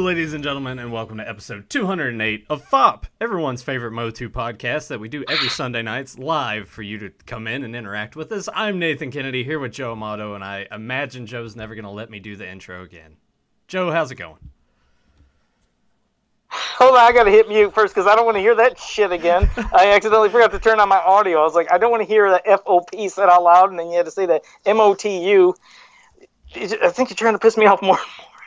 Ladies and gentlemen, and welcome to episode 208 of FOP, everyone's favorite Motu podcast that we do every Sunday nights live for you to come in and interact with us. I'm Nathan Kennedy here with Joe Amato, and I imagine Joe's never going to let me do the intro again. Joe, how's it going? Hold on, I gotta hit mute first because I don't want to hear that shit again. I accidentally forgot to turn on my audio. I was like, I don't want to hear the FOP said out loud, and then you had to say the MOTU. I think you're trying to piss me off more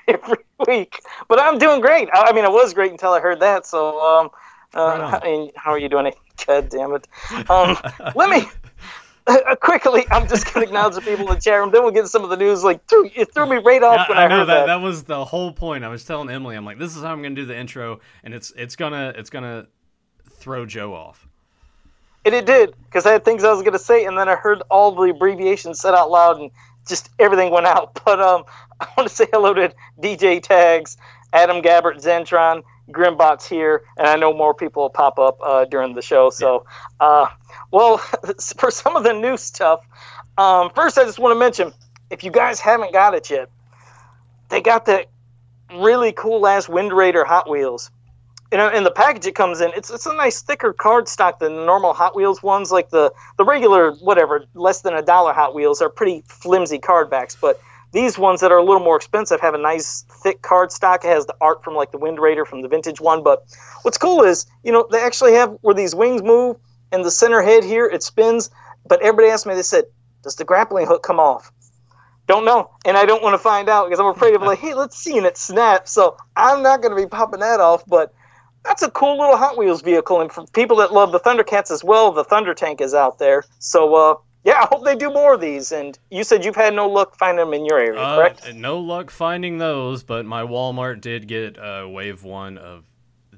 every week. But I'm doing great. I, I mean, I was great until I heard that. So, um, uh, mean, how are you doing? God damn it. Um, let me. Uh, quickly, I'm just going to acknowledge the people in the chat room. Then we'll get some of the news. Like, threw, it threw me right off when I, I know heard that, that. that was the whole point. I was telling Emily, I'm like, this is how I'm going to do the intro, and it's it's gonna it's gonna throw Joe off. And it did, because I had things I was going to say, and then I heard all the abbreviations said out loud, and just everything went out. But um, I want to say hello to DJ Tags, Adam Gabbert, Zentron, Grimbots here, and I know more people will pop up uh, during the show. So, uh, well, for some of the new stuff, um, first I just want to mention if you guys haven't got it yet, they got that really cool ass Wind Raider Hot Wheels. You know, in the package it comes in, it's it's a nice thicker cardstock than the normal Hot Wheels ones. Like the the regular whatever, less than a dollar Hot Wheels are pretty flimsy card backs, but these ones that are a little more expensive have a nice thick cardstock. It has the art from like the Wind Raider from the vintage one. But what's cool is, you know, they actually have where these wings move and the center head here it spins. But everybody asked me, they said, does the grappling hook come off? Don't know, and I don't want to find out because I'm afraid of like, hey, let's see, and it snaps. So I'm not going to be popping that off, but that's a cool little Hot Wheels vehicle, and for people that love the Thundercats as well, the Thunder Tank is out there. So uh, yeah, I hope they do more of these. And you said you've had no luck finding them in your area, Uh, correct? no luck finding those, but my Walmart did get uh, wave one of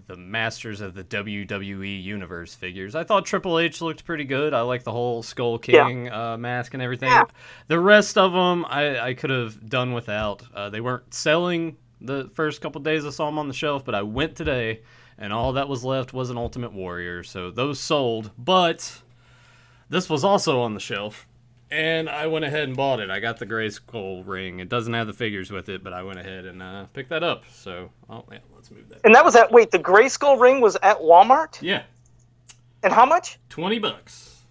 the Masters of the WWE Universe figures. I thought Triple H looked pretty good. I like the whole Skull Yeah. King uh, mask and everything. Yeah. The rest of them, I, I could have done without. Uh, they weren't selling the first couple days I saw them on the shelf, but I went today, and all that was left was an Ultimate Warrior. So those sold, but this was also on the shelf. And I went ahead and bought it. I got the Grayskull ring. It doesn't have the figures with it, but I went ahead and uh, picked that up. So, oh yeah, let's move that. And that was at wait, the Grayskull ring was at Walmart, Yeah, and how much? twenty bucks.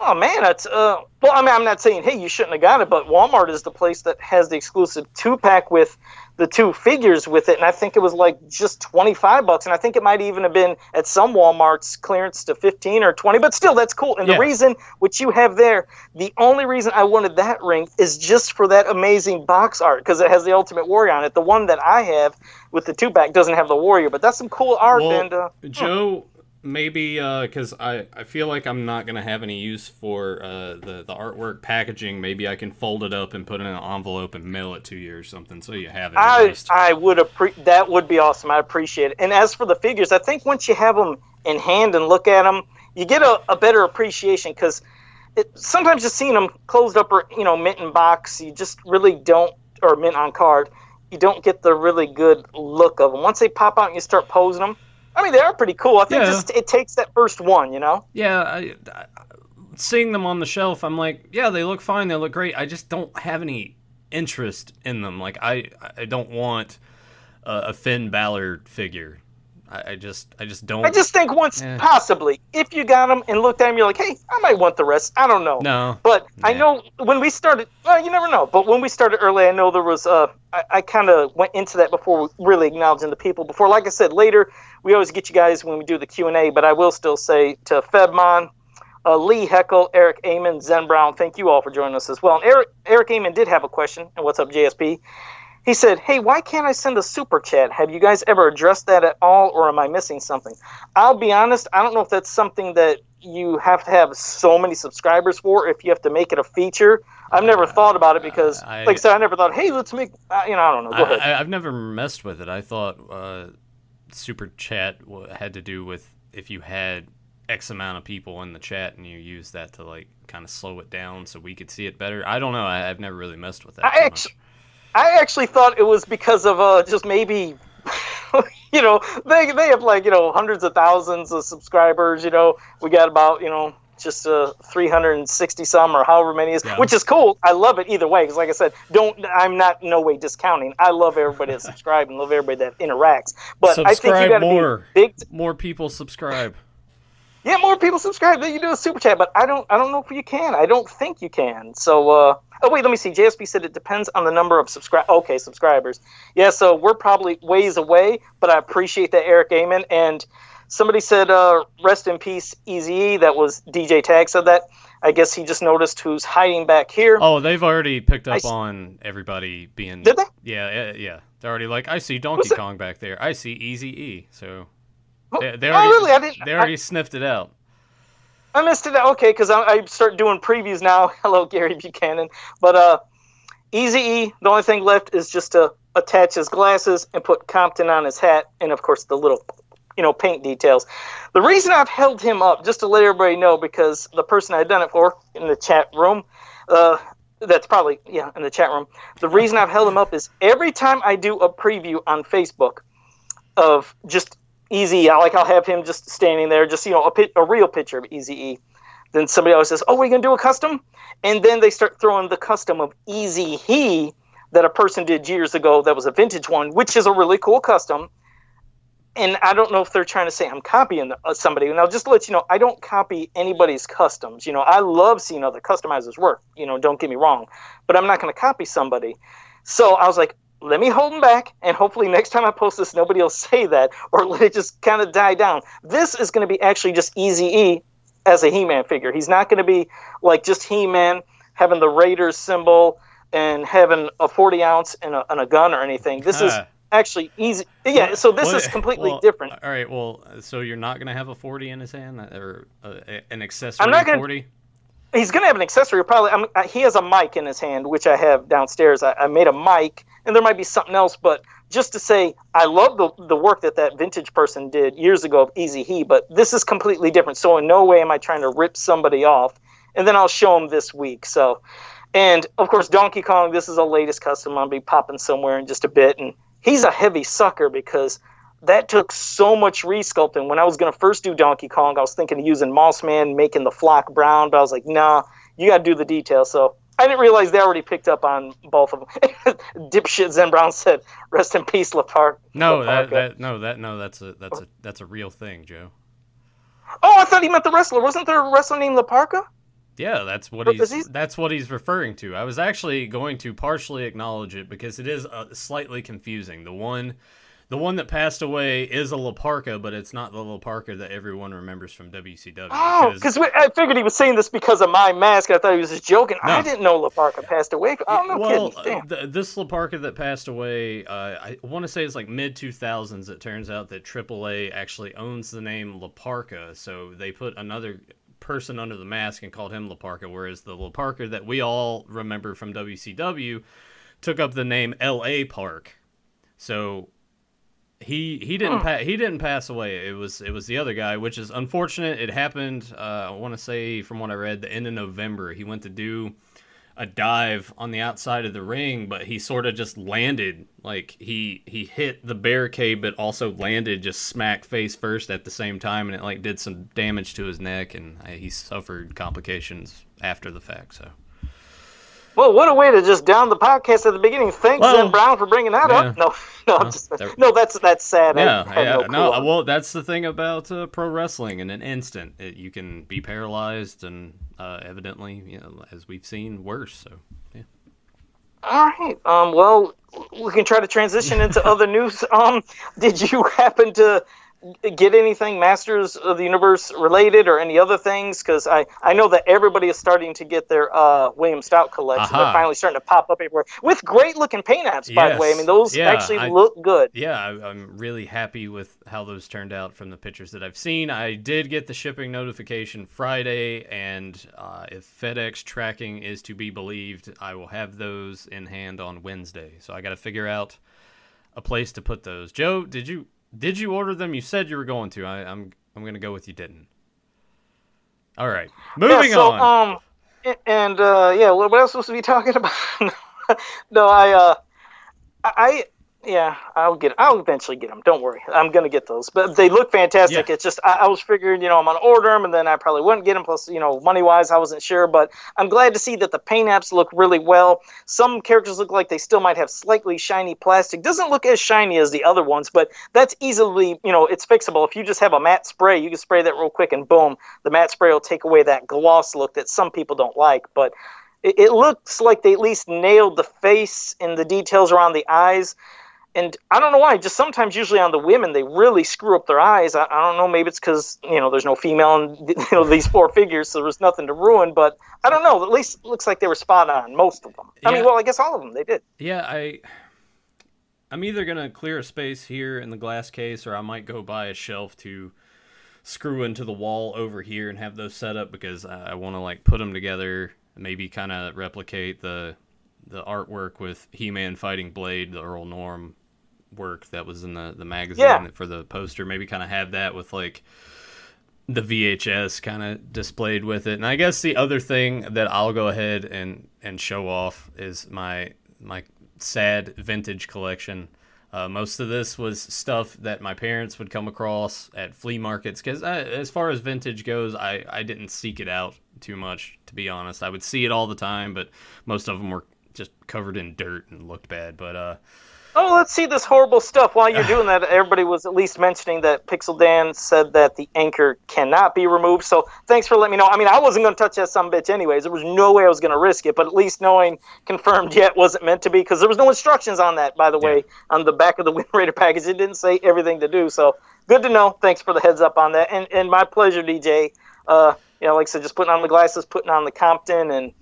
Oh man, that's uh. Well, I mean, I'm not saying hey, you shouldn't have got it, but Walmart is the place that has the exclusive two pack with the two figures with it, and I think it was like just 25 bucks, and I think it might even have been at some WalMarts clearance to 15 or 20, but still, that's cool. And Yeah. the reason which you have there, the only reason I wanted that ring is just for that amazing box art because it has the Ultimate Warrior on it. The one that I have with the two pack doesn't have the Warrior, but that's some cool art. Well, and uh, Joe, maybe because I, I feel like I'm not gonna have any use for uh, the the artwork packaging. Maybe I can fold it up and put it in an envelope and mail it to you or something, so you have it. I. I would appre- that would be awesome. I appreciate it. And as for the figures, I think once you have them in hand and look at them, you get a, a better appreciation because sometimes just seeing them closed up or you know mint in box, you just really don't or mint on card, you don't get the really good look of them. Once they pop out and you start posing them, I mean they are pretty cool. I think Yeah. just it takes that first one, you know. Yeah, I, I, seeing them on the shelf, I'm like, yeah, they look fine, they look great. I just don't have any interest in them. Like, I, I don't want a, a Finn Balor figure. I, I just, I just don't. I just think once Yeah. possibly if you got them and looked at them, you're like, hey, I might want the rest. I don't know. no. But I know when we started, well, you never know. But when we started early, I know there was, uh, I, I kind of went into that before really acknowledging the people. Before, like I said, later we always get you guys when we do the Q and A. But I will still say to Febmon, uh, Lee Heckel, Eric Amon, Zen Brown, thank you all for joining us as well. And Eric Eric Amon did have a question. And what's up, JSP? He said, "Hey, why can't I send a super chat? Have you guys ever addressed that at all, or am I missing something?" I'll be honest, I don't know if that's something that you have to have so many subscribers for. If you have to make it a feature, I've never thought about it because, I- like I said, I never thought, "Hey, let's make," uh, you know, I don't know. Go I, ahead. I, I've never messed with it. I thought uh, super chat had to do with if you had X amount of people in the chat and you use that to like kind of slow it down so we could see it better. I don't know. I, I've never really messed with that. I too much. actually, I actually thought it was because of uh, just maybe. you know, they they have like you know hundreds of thousands of subscribers. You know, we got about you know just uh, 360 some or however many is, Yeah. which is cool. I love it either way because, like I said, don't I'm not no way discounting. I love everybody that subscribes and love everybody that interacts. But I think you got to more. be big. More people subscribe. Yeah, more people subscribe. Then you do a super chat, but I don't. I don't know if you can. I don't think you can. So, uh, oh wait, let me see. JSP said it depends on the number of subscribe. Okay, subscribers. Yeah, so we're probably ways away, but I appreciate that, Eric Amon. And somebody said, uh, "Rest in peace, Easy." That was DJ Tag said that. I guess he just noticed who's hiding back here. Oh, they've already picked I up s- on everybody being. Did they? Yeah, yeah, yeah. They're already like, I see Donkey Kong back there. I see Easy E. So Oh, they, they oh, already, really? I didn't. They I- sniffed it out. I missed it. Okay, because I, I start doing previews now. Hello, Gary Buchanan. But uh, Easy E, the only thing left is just to attach his glasses and put Compton on his hat, and of course the little, you know, paint details. The reason I've held him up, just to let everybody know, because the person I'd done it for in the chat room, uh, that's probably yeah in the chat room. The reason I've held him up is every time I do a preview on Facebook of just Easy, like I'll have him just standing there, just you know, a, pi- a real picture of Easy E. Then somebody always says, "Oh, we're gonna do a custom," and then they start throwing the custom of Easy He that a person did years ago. That was a vintage one, which is a really cool custom. And I don't know if they're trying to say I'm copying uh, somebody. And I'll just let you know, I don't copy anybody's customs. You know, I love seeing other customizers work. You know, don't get me wrong, but I'm not going to copy somebody. So I was like, let me hold them back, and hopefully next time I post this, nobody will say that, or let it just kind of die down. This is going to be actually just Easy E as a He-Man figure. He's not going to be like just He-Man having the Raiders symbol and having a 40 ounce and a, and a gun or anything. This is actually easy. Yeah, so this is completely well, different. All right, well, so you're not gonna have a 40 in his hand, or uh, an accessory I'm not gonna- 40? He's going to have an accessory. Probably, I mean, uh, he has a mic in his hand, which I have downstairs. I, I made a mic, and there might be something else, but just to say, I love the the work that that vintage person did years ago of Easy He, but this is completely different. So in no way am I trying to rip somebody off. And then I'll show him this week. So, and of course, Donkey Kong. This is the latest custom. I'll be popping somewhere in just a bit, and he's a heavy sucker because that took so much resculpting. When I was going to first do Donkey Kong, I was thinking of using Moss Man, making the flock brown, but I was like, nah, you got to do the details. So I didn't realize they already picked up on both of them. Dipshit Zen Brown said, "Rest in peace, Lapark." No, that, that no that no that's a that's a that's a real thing, Joe. Oh, I thought he meant the wrestler. Wasn't there a wrestler named La Parka? Yeah, that's what But he's that's what he's referring to. I was actually going to partially acknowledge it because it is uh, slightly confusing. The one the one that passed away is a La Parka, but it's not the La Parka that everyone remembers from WCW. Oh, because I figured he was saying this because of my mask. I thought he was just joking. I didn't know La Parka passed away. Oh, no well, kidding. Th- this La Parka that passed away, uh, I want to say it's like mid 2000s. It turns out that AAA actually owns the name La Parka, so they put another person under the mask and called him La Parka, whereas the La Parka that we all remember from WCW took up the name L.A. Park. So he he didn't Hmm. pa- he didn't pass away. It was it was the other guy, which is unfortunate. It happened. Uh, I want to say from what I read, the end of November. He went to do a dive on the outside of the ring, but he sort of just landed like he he hit the barricade, but also landed just smack face first at the same time, and it like did some damage to his neck, and uh, he suffered complications after the fact. So Well, what a way to just down the podcast at the beginning. Thanks, Well, Zen Brown, for bringing that yeah. up. No, no, I'm Well, just, no, that's that's sad. I yeah, have yeah, no no, well, that's the thing about uh, pro wrestling. In an instant, it, you can be paralyzed, and uh, evidently, you know, as we've seen, worse. So yeah. All right. Um. Well, we can try to transition into other news. Um. Did you happen to get anything Masters of the Universe related or any other things? Because I I know that everybody is starting to get their uh William Stout collection. Aha. They're finally starting to pop up everywhere with great looking paint apps. By the way, I mean those Yeah, actually I- look good. Yeah, I, I'm really happy with how those turned out from the pictures that I've seen. I did get the shipping notification Friday, and uh, if FedEx tracking is to be believed, I will have those in hand on Wednesday. So I got to figure out a place to put those. Joe, did you did you order them? You said you were going to. I, I'm I'm gonna go with you didn't. All right, moving yeah, so, on. Um, and uh, yeah, what what else was we talking about? no, I, uh, I, yeah, I'll get. I'll eventually get them. Don't worry, I'm gonna get those. But they look fantastic. Yeah. It's just I, I was figuring, you know, I'm gonna order them, and then I probably wouldn't get them. Plus, you know, money wise, I wasn't sure. But I'm glad to see that the paint apps look really well. Some characters look like they still might have slightly shiny plastic. Doesn't look as shiny as the other ones, but that's easily, you know, it's fixable. If you just have a matte spray, you can spray that real quick, and boom, the matte spray will take away that gloss look that some people don't like. But it, it looks like they at least nailed the face and the details around the eyes and I don't know why. Just sometimes, usually on the women, they really screw up their eyes. I, I don't know. Maybe it's because you know there's no female in you know these four figures, so there's nothing to ruin. But I don't know. At least it looks like they were spot on most of them. I Yeah. mean, well, I guess all of them they did. Yeah, I I'm either gonna clear a space here in the glass case, or I might go buy a shelf to screw into the wall over here and have those set up because I, I want to like put them together, maybe kind of replicate the the artwork with He-Man fighting Blade, the Earl Norem work that was in the the magazine Yeah. for the poster. Maybe kind of have that with like the VHS kind of displayed with it. And I guess the other thing that I'll go ahead and and show off is my my sad vintage collection. Uh, most of this was stuff that my parents would come across at flea markets because as far as vintage goes, I, I didn't seek it out too much, to be honest. I would see it all the time, but most of them were just covered in dirt and looked bad. But uh, Oh, let's see this horrible stuff. While you're doing that, everybody was at least mentioning that Pixel Dan said that the anchor cannot be removed. So thanks for letting me know. I mean, I wasn't going to touch that some bitch anyways. There was no way I was going to risk it. But at least knowing confirmed yet wasn't meant to be because there was no instructions on that. By the way, on the back of the Wind Raider package, it didn't say everything to do. So good to know. Thanks for the heads up on that. And and my pleasure, DJ. Uh, you know, like I said, just putting on the glasses, putting on the Compton, and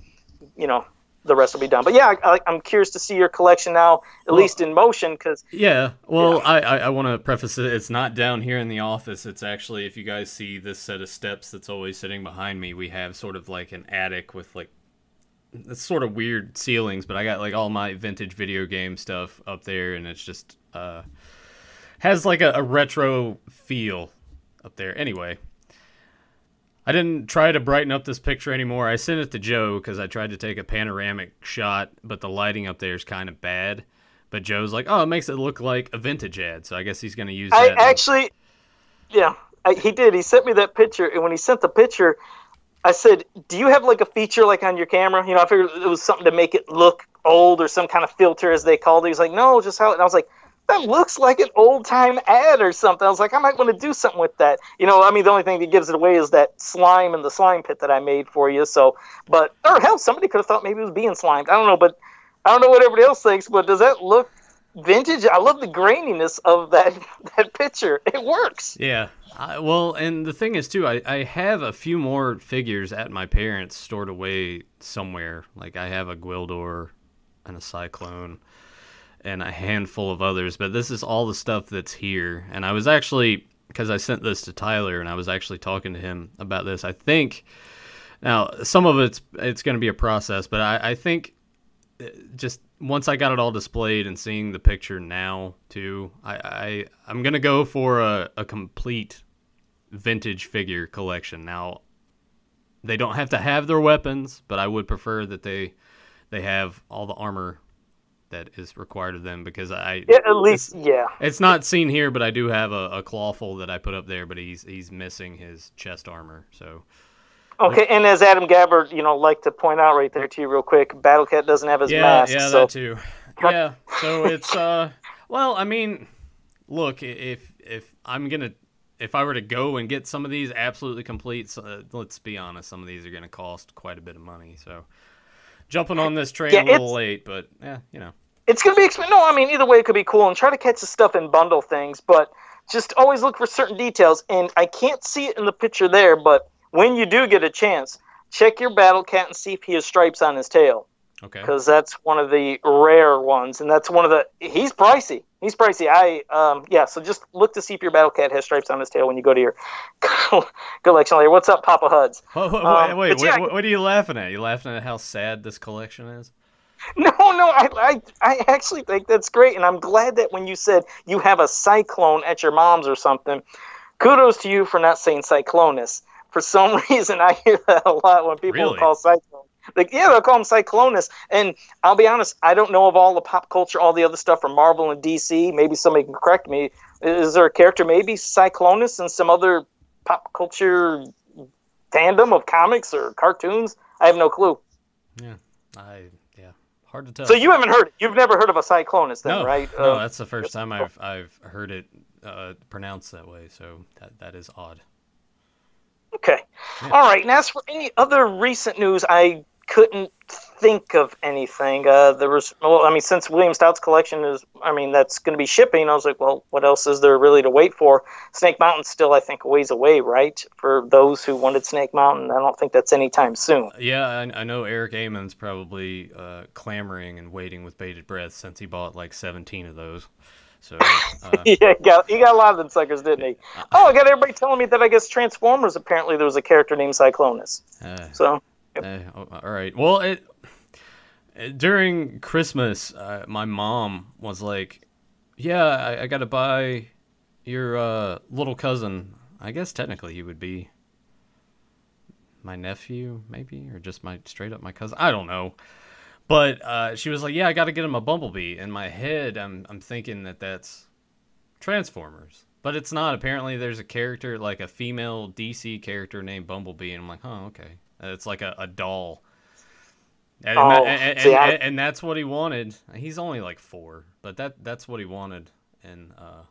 you know. The rest will be done, but yeah, I, I'm curious to see your collection now, at Well- least in motion, because Yeah, well, Yeah. I, I, I want to preface it. It's not down here in the office. It's actually, if you guys see this set of steps that's always sitting behind me, we have sort of like an attic with like it's sort of weird ceilings, but I got like all my vintage video game stuff up there, and it's just uh, has like a, a retro feel up there. Anyway, I didn't try to brighten up this picture anymore. I sent it to Joe because I tried to take a panoramic shot, but the lighting up there is kind of bad. But Joe's like, oh, it makes it look like a vintage ad, so I guess he's going to use I that. actually, yeah, I, he did. He sent me that picture, and when he sent the picture, I said, "Do you have like a feature like on your camera?" You know, I figured it was something to make it look old or some kind of filter, as they called it. He's like, "No, just how." And I was like, "That looks like an old time ad or something." I was like, "I might want to do something with that." You know, I mean, the only thing that gives it away is that slime and the slime pit that I made for you. So, but or hell, somebody could have thought maybe it was being slimed. I don't know, but I don't know what everybody else thinks. But does that look? Vintage. I love the graininess of that that picture. It works. Yeah. I, well, and the thing is, too, I, I have a few more figures at my parents stored away somewhere. Like, I have a Gwildor and a Sy-Klone and a handful of others, but this is all the stuff that's here. And I was actually, because I sent this to Tyler and I was actually talking to him about this, I think. Now, some of it's it's going to be a process, but I, I think uh, just once I got it all displayed and seeing the picture now too, I, I I'm gonna go for a, a complete vintage figure collection. Now they don't have to have their weapons, but I would prefer that they they have all the armor that is required of them because I Yeah, at least, yeah. it's not seen here, but I do have a, a clawful that I put up there, but he's he's missing his chest armor. So Okay, and as Adam Gabbard, you know, like to point out right there to you real quick, Battlecat doesn't have his yeah, mask. yeah, so that too. Yeah, so it's uh, well, I mean, look, if if I'm gonna if I were to go and get some of these absolutely complete, so, uh, let's be honest, some of these are gonna cost quite a bit of money. So jumping on this train Yeah, a little late, but yeah, you know. it's gonna be expensive. No, I mean either way it could be cool and try to catch the stuff and bundle things, but just always look for certain details. And I can't see it in the picture there, but when you do get a chance, check your Battle Cat and see if he has stripes on his tail. Okay. because that's one of the rare ones, and that's one of the. He's pricey. He's pricey. I um yeah. So just look to see if your battle cat has stripes on his tail when you go to your collection later. What's up, Papa Huds? Wait, wait, Um, wait, yeah, what, what are you laughing at? You laughing at how sad this collection is? No, no. I, I I actually think that's great, and I'm glad that when you said you have a Sy-Klone at your mom's or something, kudos to you for not saying cyclonus. For some reason, I hear that a lot when people Really? call Sy-Klone. Like yeah, they'll call him Cyclonus. And I'll be honest, I don't know of all the pop culture, all the other stuff from Marvel and DC. Maybe somebody can correct me. Is there a character maybe Cyclonus and some other pop culture tandem of comics or cartoons? I have no clue. Yeah, I yeah, hard to tell. So you haven't heard it. You've never heard of a Cyclonus, then, no, right? No, Uh, that's the first time I've I've heard it uh, pronounced that way. So that that is odd. Okay. Yeah. All right. And as for any other recent news, I couldn't think of anything. Uh, there was, well, I mean, since William Stout's collection is, I mean, that's going to be shipping. I was like, well, what else is there really to wait for? Snake Mountain's still, I think, a ways away, right? For those who wanted Snake Mountain, I don't think that's anytime soon. Yeah, I, I know Eric Amon's probably uh, clamoring and waiting with bated breath since he bought like 17 of those. So uh, yeah, he got, he got a lot of them suckers, didn't he? Oh, I got everybody telling me that I guess Transformers apparently there was a character named Cyclonus. uh, So Eh, oh, all right. Well, it during Christmas, uh, my mom was like, "Yeah, I, I got to buy your uh, little cousin. I guess technically he would be my nephew, maybe, or just my straight up my cousin. I don't know." But uh, she was like, "Yeah, I got to get him a Bumblebee." In my head, I'm I'm thinking that that's Transformers, but it's not. Apparently, there's a character like a female DC character named Bumblebee, and I'm like, "Oh, okay." It's like a, a doll. And, Oh, and, and, see, I- and- and that's what he wanted. He's only like four, but that that's what he wanted. And uh,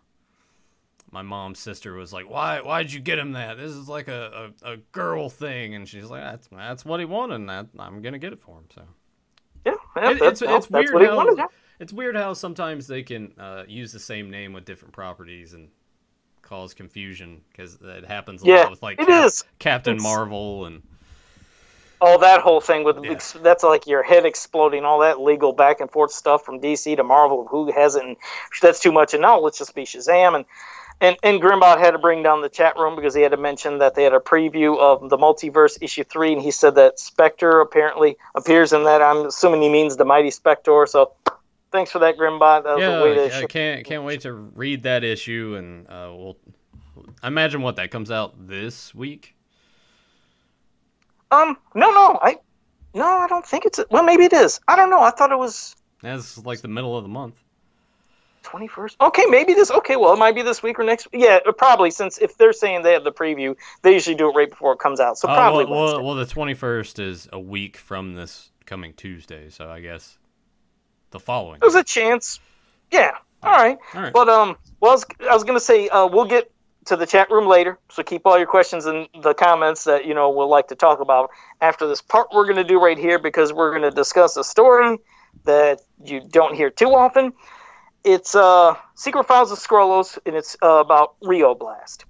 my mom's sister was like, "Why? Why'd you get him that? This is like a, a, a girl thing." And she's like, "That's that's what he wanted. And that, I'm gonna get it for him." So yeah, yeah It- it's it's weird how wanted. yeah. it's weird how sometimes they can uh, use the same name with different properties and cause confusion because it happens a Yeah, lot with like it Cap- is. Captain It's- Marvel and Oh, that whole thing with Yeah. that's like your head exploding, all that legal back and forth stuff from DC to Marvel. Who hasn't? And that's too much. And now let's just be Shazam. And and and Grimbot had to bring down the chat room because he had to mention that they had a preview of the Multiverse issue three, and he said that Spector apparently appears in that. I'm assuming he means the Mighty Spector. So thanks for that, Grimbot. That yeah, way to. I, I can't can't wait to read that issue and uh, we'll. I imagine what that comes out this week. Um, no, no, I, no, I don't think it's. Well, maybe it is. I don't know. I thought it was. That's like the middle of the month. 21st. Okay, maybe this. Okay, well, it might be this week or next. Yeah, uh, probably. Since if they're saying they have the preview, they usually do it right before it comes out. So Oh, probably. well, well, well, the twenty first is a week from this coming Tuesday, so I guess the following. There's a chance. Yeah. All right. All right. But um, well, I was, I was gonna say uh, we'll get to the chat room later. So keep all your questions in the comments that you know we'll like to talk about after this part. We're gonna do right here because we're gonna discuss a story that you don't hear too often. It's uh, Secret Files of Skrullos, and it's uh, about Rio Blast.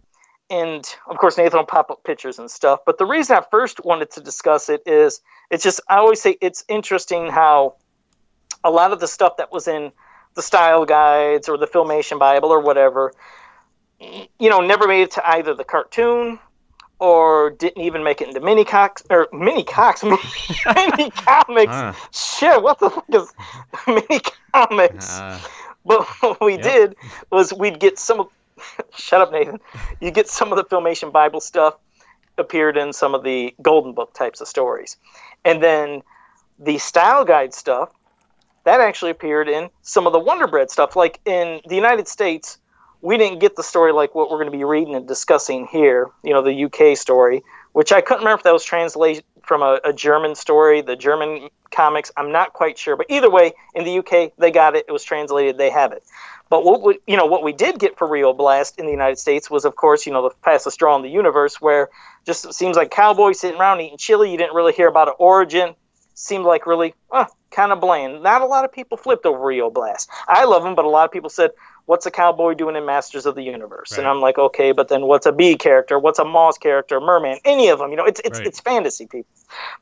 And of course, Nathan will pop up pictures and stuff. But the reason I first wanted to discuss it is it's just I always say it's interesting how a lot of the stuff that was in the style guides or the filmation bible or whatever you know never made it to either the cartoon or didn't even make it into mini cox or mini cox mini, comics. Ah, shit what the fuck is mini comics? Ah, but what we Yep. did was we'd get some of shut up nathan. You get some of the filmation bible stuff appeared in some of the golden book types of stories. And then the style guide stuff that actually appeared in some of the wonder bread stuff like in the united states we didn't get the story like what we're going to be reading and discussing here you know the uk story which i couldn't remember if that was translated from a, a german story the german comics i'm not quite sure but either way in the uk they got it it was translated they have it but what we, you know what we did get for Rio Blast in the United States was, of course, you know the fastest straw in the universe, where just seems like cowboys sitting around eating chili. You didn't really hear about an origin. Seemed like really uh, kind of bland. Not a lot of people flipped over Rio Blast. I love him, but a lot of people said, "What's a cowboy doing in Masters of the Universe?" And I'm like, okay, but then what's a bee character? What's a moss character? Merman? Any of them? You know, it's it's Right. it's fantasy people.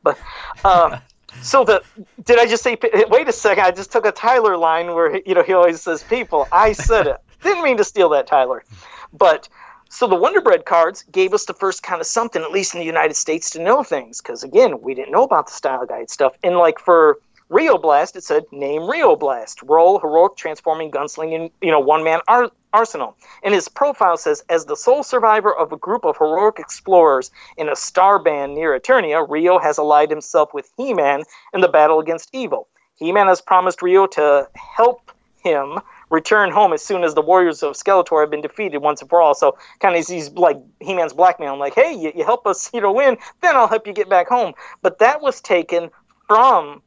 But uh, so the did I just say? Wait a second! I just took a Tyler line where you know he always says people. I said it. Didn't mean to steal that, Tyler. But so the Wonder Bread cards gave us the first kind of something, at least in the United States, to know things. Because again, we didn't know about the style guide stuff. And like for Rio Blast, it said name Rio Blast, role heroic transforming gunslinging, you know, one man ar- arsenal. And his profile says, as the sole survivor of a group of heroic explorers in a star band near Eternia, Rio has allied himself with He-Man in the battle against evil. He-Man has promised Rio to help him return home as soon as the warriors of Skeletor have been defeated once and for all. So kind of he's like He-Man's blackmailing, like, hey, you, you help us, you know, win, then I'll help you get back home. But that was taken from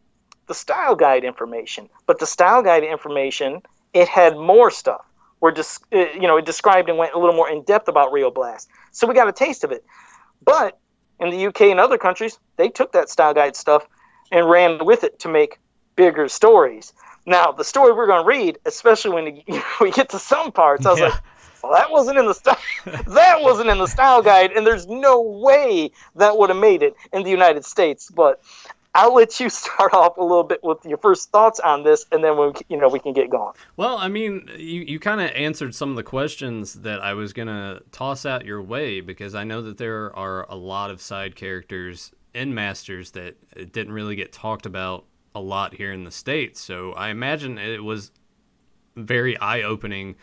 the style guide information. But the style guide information, it had more stuff. Where just uh, you know it described and went a little more in depth about Rio Blast. So we got a taste of it. But in the UK and other countries, they took that style guide stuff and ran with it to make bigger stories. Now, the story we're going to read, especially when we get to some parts, I was yeah. like, well, that wasn't in the style. that wasn't in the style guide, and there's no way that would have made it in the United States. But I'll let you start off a little bit with your first thoughts on this, and then we, you know, we can get going. Well, I mean, you, you kind of answered some of the questions that I was gonna toss out your way because I know that there are a lot of side characters in Masters that didn't really get talked about a lot here in the states. So I imagine it was very eye opening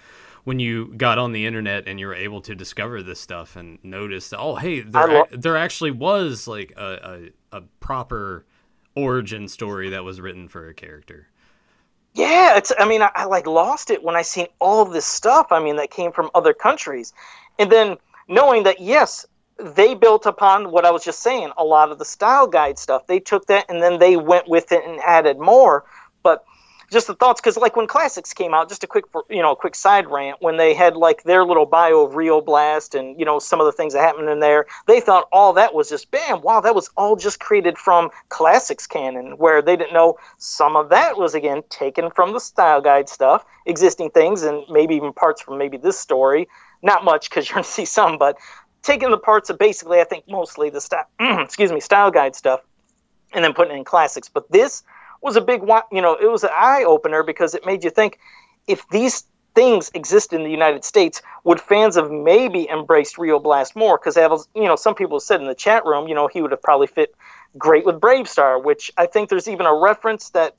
when you got on the internet and you were able to discover this stuff and notice, oh, hey, there, lo- there actually was like a, a, a proper origin story that was written for a character. Yeah, it's. I mean, I, I, like lost it when I seen all this stuff. I mean, that came from other countries, and then knowing that yes, they built upon what I was just saying. A lot of the style guide stuff, they took that and then they went with it and added more. But just the thoughts because like when classics came out just a quick you know a quick side rant when they had like their little bio of rio blast and you know some of the things that happened in there they thought all that was just bam wow that was all just created from classics canon where they didn't know some of that was again taken from the style guide stuff existing things and maybe even parts from maybe this story. Not much because you're to see some but taking the parts of basically i think mostly the style excuse me style guide stuff and then putting in classics. But this was a big one. you know it was an eye opener because it made you think if these things exist in the United States, would fans have maybe embraced Rio Blast more? Because you know some people said in the chat room, you know he would have probably fit great with BraveStarr, which I think there's even a reference that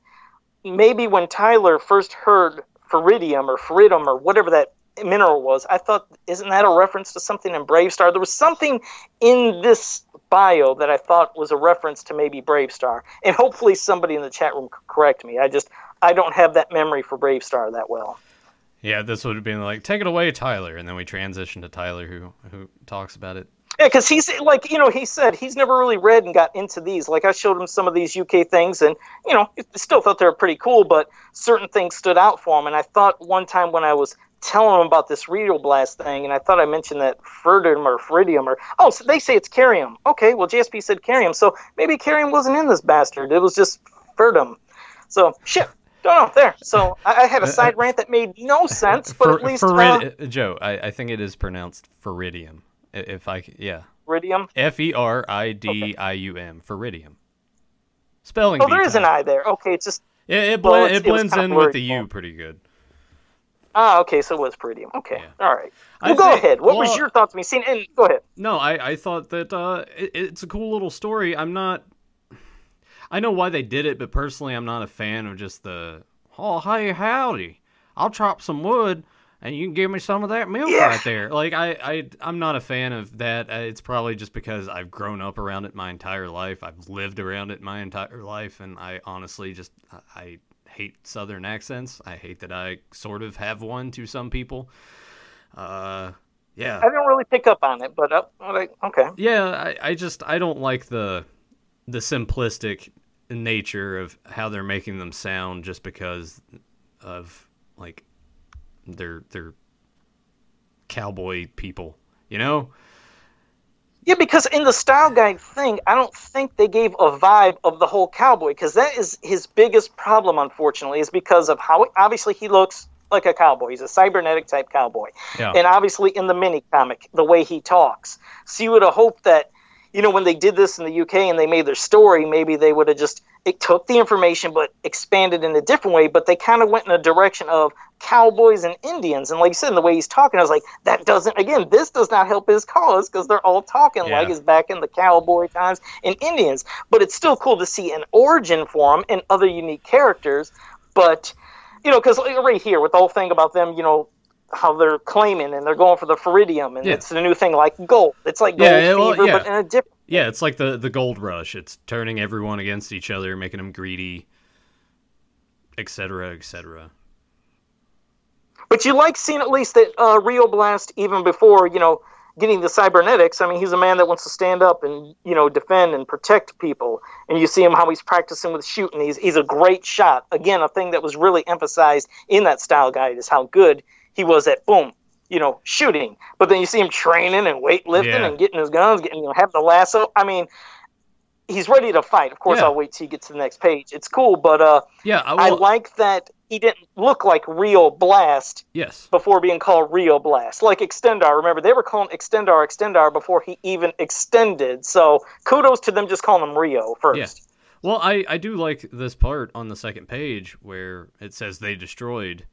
maybe when Tyler first heard Feridium or Feridum or whatever that mineral was, I thought, isn't that a reference to something in BraveStarr? There was something in this bio that I thought was a reference to maybe BraveStarr, and hopefully somebody in the chat room could correct me. I just I don't have that memory for Bravestar that well. Yeah, this would have been like, take it away, Tyler, and then we transition to Tyler, who who talks about it. Yeah, because he's like, you know, he said he's never really read and got into these. Like, I showed him some of these UK things, and you know, still thought they were pretty cool, but certain things stood out for him. And I thought one time when I was telling them about this Rio Blast thing, and I thought I mentioned that Ferdum or Feridium or oh, so they say it's Carium. Okay, well JSP said Carium, so maybe Carium wasn't in this bastard. It was just Ferdum. So shit. Don't know. There. So I, I had a uh, uh, side rant that made no sense, but For, at least Ferid- uh, uh, Joe, I, I think it is pronounced Feridium. If I yeah. Feridium. F e r i d i u m. Feridium. Spelling. Oh, there is an I there. Okay, it's just. Yeah, it, bl- well, it blends in with the U pretty good. Ah, okay, so it was Feridium. Okay, yeah. all right. Well, I go think, ahead. What well, was your thoughts? Me seeing and go ahead. No, I I thought that uh, it, it's a cool little story. I'm not. I know why they did it, but personally, I'm not a fan of just the oh hey howdy, I'll chop some wood and you can give me some of that milk yeah. right there. Like I I I'm not a fan of that. Uh, it's probably just because I've grown up around it my entire life. I've lived around it my entire life, and I honestly just I hate Southern accents. I hate that I sort of have one to some people. Uh, yeah. I don't really pick up on it, but uh, okay. Yeah, I, I just I don't like the the simplistic nature of how they're making them sound just because of like they're they're cowboy people, you know? Yeah, because in the style guide thing, I don't think they gave a vibe of the whole cowboy because that is his biggest problem, unfortunately, is because of how obviously he looks like a cowboy. He's a cybernetic type cowboy. Yeah. And obviously in the mini comic, the way he talks. So you would have hoped that you know, when they did this in the UK and they made their story, maybe they would have just it took the information but expanded in a different way. But they kind of went in a direction of cowboys and Indians. And like you said, in the way he's talking, I was like, that doesn't again, this does not help his cause because they're all talking yeah. like it's back in the cowboy times and Indians. But it's still cool to see an origin for them and other unique characters. But you know, because right here with the whole thing about them, you know, how they're claiming and they're going for the Feridium and Yeah. it's the new thing like gold. It's like gold Yeah, well, fever, yeah. but in a different. Yeah, it's like the the gold rush. It's turning everyone against each other, making them greedy, etc., etc. But you like seeing at least that uh, Rio Blast even before you know getting the cybernetics. I mean, he's a man that wants to stand up and you know defend and protect people. And you see him how he's practicing with shooting. He's he's a great shot. Again, a thing that was really emphasized in that style guide is how good he was at boom, you know, shooting. But then you see him training and weightlifting Yeah. and getting his guns, getting you know having the lasso. I mean. He's ready to fight. Of course, Yeah. I'll wait till he gets to the next page. It's cool, but uh, Yeah, I, I like that he didn't look like Rio Blast yes. before being called Rio Blast. Like Extendar. Remember, they were calling Extendar Extendar before he even extended. So kudos to them just calling him Rio first. Yeah. Well, I, I do like this part on the second page where it says they destroyed,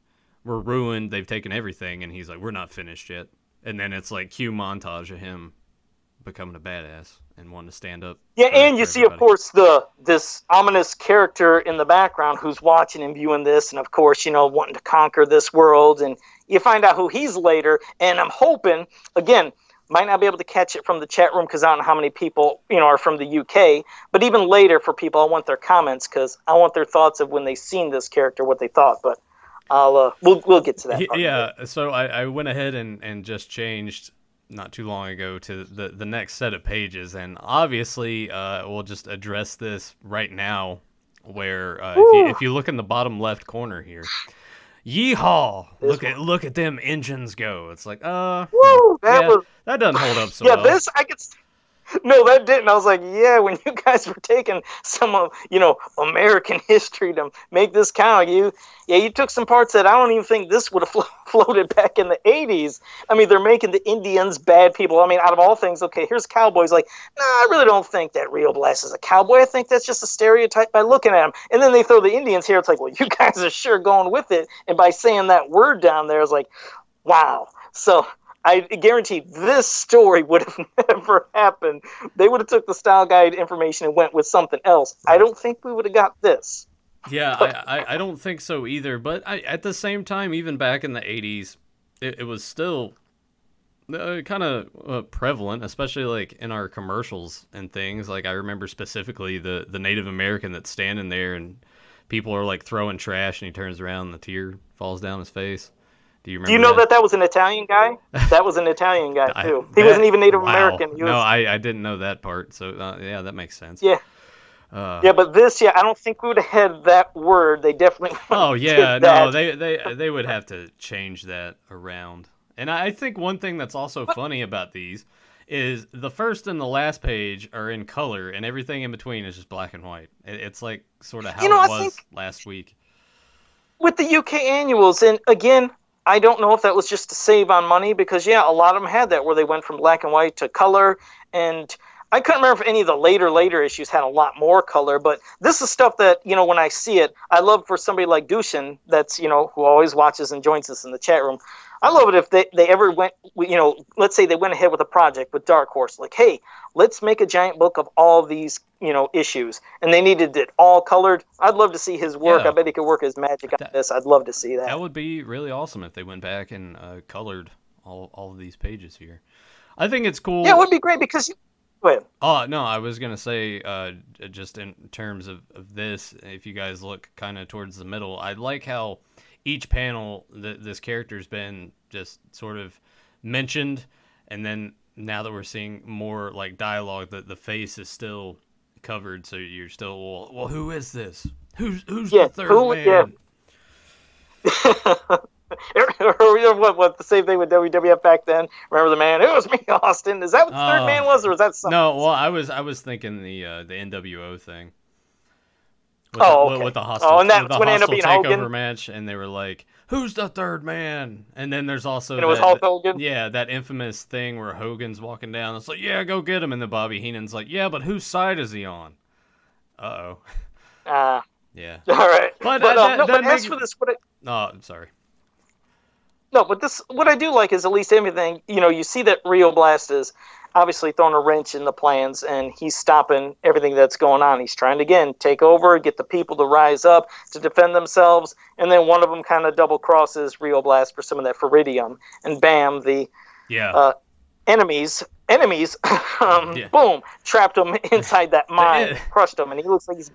we're ruined, they've taken everything, and he's like, we're not finished yet. And then it's like cue montage of him becoming a badass and wanting to stand up. Yeah, and you see, of course, the this ominous character in the background who's watching and viewing this, and of course, you know, wanting to conquer this world, and you find out who he's later. And I'm hoping, again, might not be able to catch it from the chat room because I don't know how many people, you know, are from the UK. But even later, for people, I want their comments because I want their thoughts of when they seen this character, what they thought. But I'll uh, we'll we'll get to that. He- yeah, so I, I went ahead and, and just changed not too long ago to the, the next set of pages, and obviously uh, we'll just address this right now. Where uh, if, you, if you look in the bottom left corner here, yeehaw! This Look at look at them engines go. It's like uh, Woo, that yeah, was that doesn't hold up so yeah. well. This I could. No, that didn't. I was like, yeah, when you guys were taking some of, you know, American history to make this count, you, yeah, you took some parts that I don't even think this would have flo- floated back in the 80s. I mean, they're making the Indians bad people. I mean, out of all things, okay, here's cowboys. Like, nah, I really don't think that Rio Blast is a cowboy. I think that's just a stereotype by looking at him. And then they throw the Indians here. It's like, well, you guys are sure going with it. And by saying that word down there, it's like, wow. So I guarantee this story would have never happened. They would have took the style guide information and went with something else. I don't think we would have got this. Yeah, I, I, I don't think so either. But I, at the same time, even back in the 80s, it, it was still uh, kind of uh, prevalent, especially like in our commercials and things. Like I remember specifically the, the Native American that's standing there and people are like throwing trash and he turns around and the tear falls down his face. Do you remember? Do you know that that was an Italian guy? That was an Italian guy I- too. he that- wasn't even Native wow. American. He was, No, I, I didn't know that part. So uh, yeah, that makes sense. Yeah. Uh, yeah, but this, yeah, I don't think we would have had that word. They definitely. Oh yeah, no, they they they would have to change that around. And I think one thing that's also funny about these is the first and the last page are in color, and everything in between is just black and white. It's like sort of how You know, it was last week. with the UK annuals, and again, I don't know if that was just to save on money because yeah, a lot of them had that where they went from black and white to color, and I couldn't remember if any of the later later issues had a lot more color, but this is stuff that you know when I see it, I love for somebody like Dushin that's you know who always watches and joins us in the chat room. I love it if they, they ever went, you know, let's say they went ahead with a project with Dark Horse, like, hey, let's make a giant book of all these, you know, issues, and they needed it all colored. I'd love to see his work. Yeah. I bet he could work his magic on That- this. I'd love to see that. That would be really awesome if they went back and uh, colored all all of these pages here. I think it's cool. Yeah, it would be great because. You. Oh no, I was gonna say, uh, just in terms of, of this, if you guys look kind of towards the middle, I like how each panel th- this character's been just sort of mentioned, and then now that we're seeing more like dialogue, that the face is still covered, so you're still well, well who is this? Who's who's Yeah, the third who- man? yeah. what, what the same thing with WWF back then? Remember the man? It was me, Austin. Is that what the Oh. third man was, or was that something? No, well, I was I was thinking the uh, the NWO thing. With Oh, the, okay. with the hostile, Oh, and that's the when it ended up hostile being takeover Hogan? match, and they were like, "Who's the third man?" And then there's also And it was Hulk Hogan. yeah, that infamous thing where Hogan's walking down. It's like, "Yeah, go get him," and then Bobby Heenan's like, "Yeah, but whose side is he on?" Uh oh, Uh, yeah. all right. But, But, uh, um, that- no, that but as for this, what I, Oh, I'm sorry. No, but this what I do like is at least everything. You know, you see that Rio Blast is. Obviously throwing a wrench in the plans, and he's stopping everything that's going on. He's trying to again take over, get the people to rise up to defend themselves, and then one of them kind of double crosses Rio Blast for some of that Feridium, and bam, the Yeah. uh, enemies enemies um, Yeah. boom trapped him inside that mine en- crushed him and he looks like he's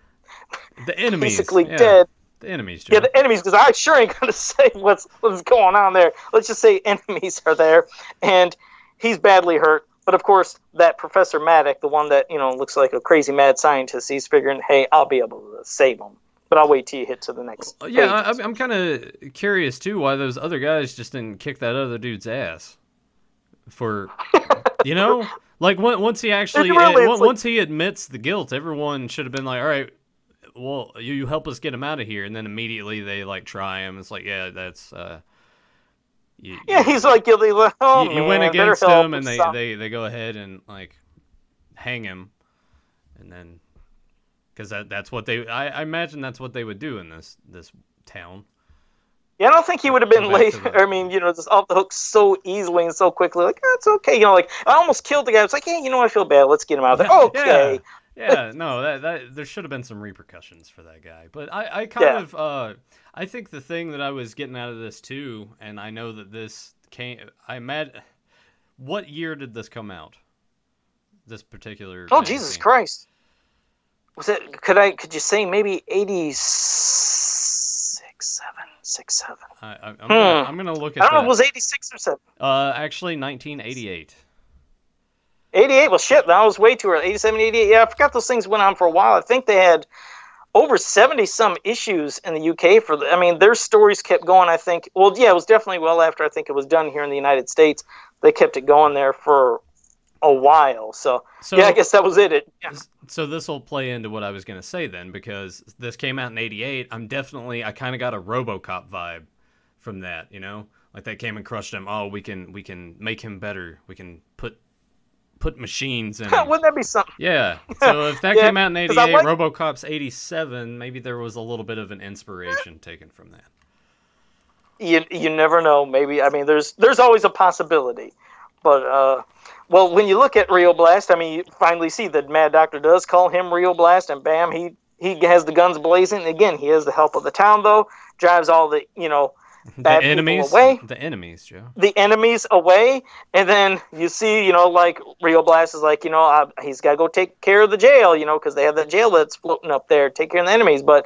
the enemies. basically yeah, dead The enemies, Joe. yeah the enemies because i sure ain't gonna say what's what's going on there let's just say enemies are there and he's badly hurt but of course that professor maddock the one that you know looks like a crazy mad scientist he's figuring hey i'll be able to save him but i'll wait till you hit to the next Uh, yeah, I, pages. I'm kind of curious too why those other guys just didn't kick that other dude's ass for, you know, like once he actually really, it's like- once he admits the guilt, everyone should have been like, all right, well, you, you help us get him out of here, and then immediately they like try him. It's like, yeah, that's uh, you, yeah he's like guilty oh you, you went against him, and they, stop. they they go ahead and like hang him, and then because that that's what they I, I imagine that's what they would do in this this town. Yeah, I don't think he would have been late. the- I mean, you know, just off the hook so easily and so quickly. Like, oh, it's okay. You know, like I almost killed the guy. It's like, hey, you know, I feel bad. Let's get him out of there. Okay. Yeah, yeah, no, that, that there should have been some repercussions for that guy. But I, I kind Yeah. of, uh, I think the thing that I was getting out of this too, and I know that this came, I met. what year did this come out? This particular. Oh, Jesus? Christ. Was it? Could I? Could you say maybe eighty six, seven, six, seven? I, I, I'm, Hmm. gonna, I'm gonna look at. I don't know. that. It was eighty six or seven. uh, actually, 1988. 88 well shit that was way too early 87 88 yeah i forgot those things went on for a while i think they had over 70 some issues in the uk for the, i mean their stories kept going i think well yeah it was definitely well after i think it was done here in the united states they kept it going there for a while so, So yeah i guess that was it, it yeah. So this will play into what I was gonna say then, because this came out in '88. I'm definitely, I kind of got a RoboCop vibe from that. You know, like they came and crushed him. Oh, we can, we can make him better. We can put put machines in. wouldn't that be something Yeah. So if that Yeah, came out in '88, like- RoboCop's '87. Maybe there was a little bit of an inspiration taken from that. you, you never know maybe i mean there's there's always a possibility but uh well when you look at rio blast i mean you finally see that mad doctor does call him rio blast and bam he he has the guns blazing again he has the help of the town though drives all the you know The enemies. away. The enemies, Joe. the enemies away and then you see you know like rio blast is like you know uh, he's got to go take care of the jail you know because they have the jail that's floating up there take care of the enemies but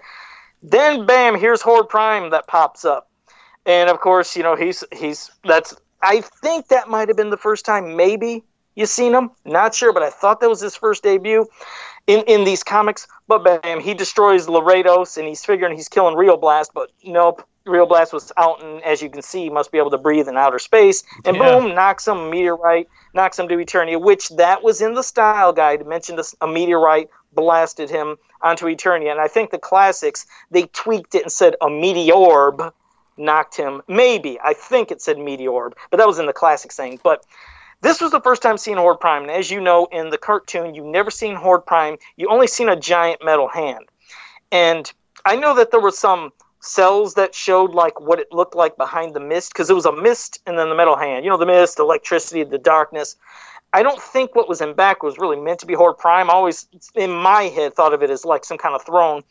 then bam here's horde prime that pops up and of course you know he's he's that's i think that might have been the first time maybe you seen him not sure but i thought that was his first debut in in these comics but bam he destroys laredos and he's figuring he's killing rio blast but nope Rio Blast was out, and as you can see, must be able to breathe in outer space. And Yeah. boom, knocks him meteorite, knocks him to Eternia, which that was in the style guide. Mentioned a, a meteorite blasted him onto Eternia, and I think the classics they tweaked it and said a meteorb knocked him. Maybe I think it said meteorb, but that was in the classic saying. But this was the first time seeing Horde Prime, and as you know, in the cartoon, you've never seen Horde Prime. You only seen a giant metal hand, and I know that there was some cells that showed like what it looked like behind the mist because it was a mist and then the metal hand. You know, the mist, electricity, the darkness. I don't think what was in back was really meant to be Horde Prime. I always, in my head, thought of it as like some kind of throne.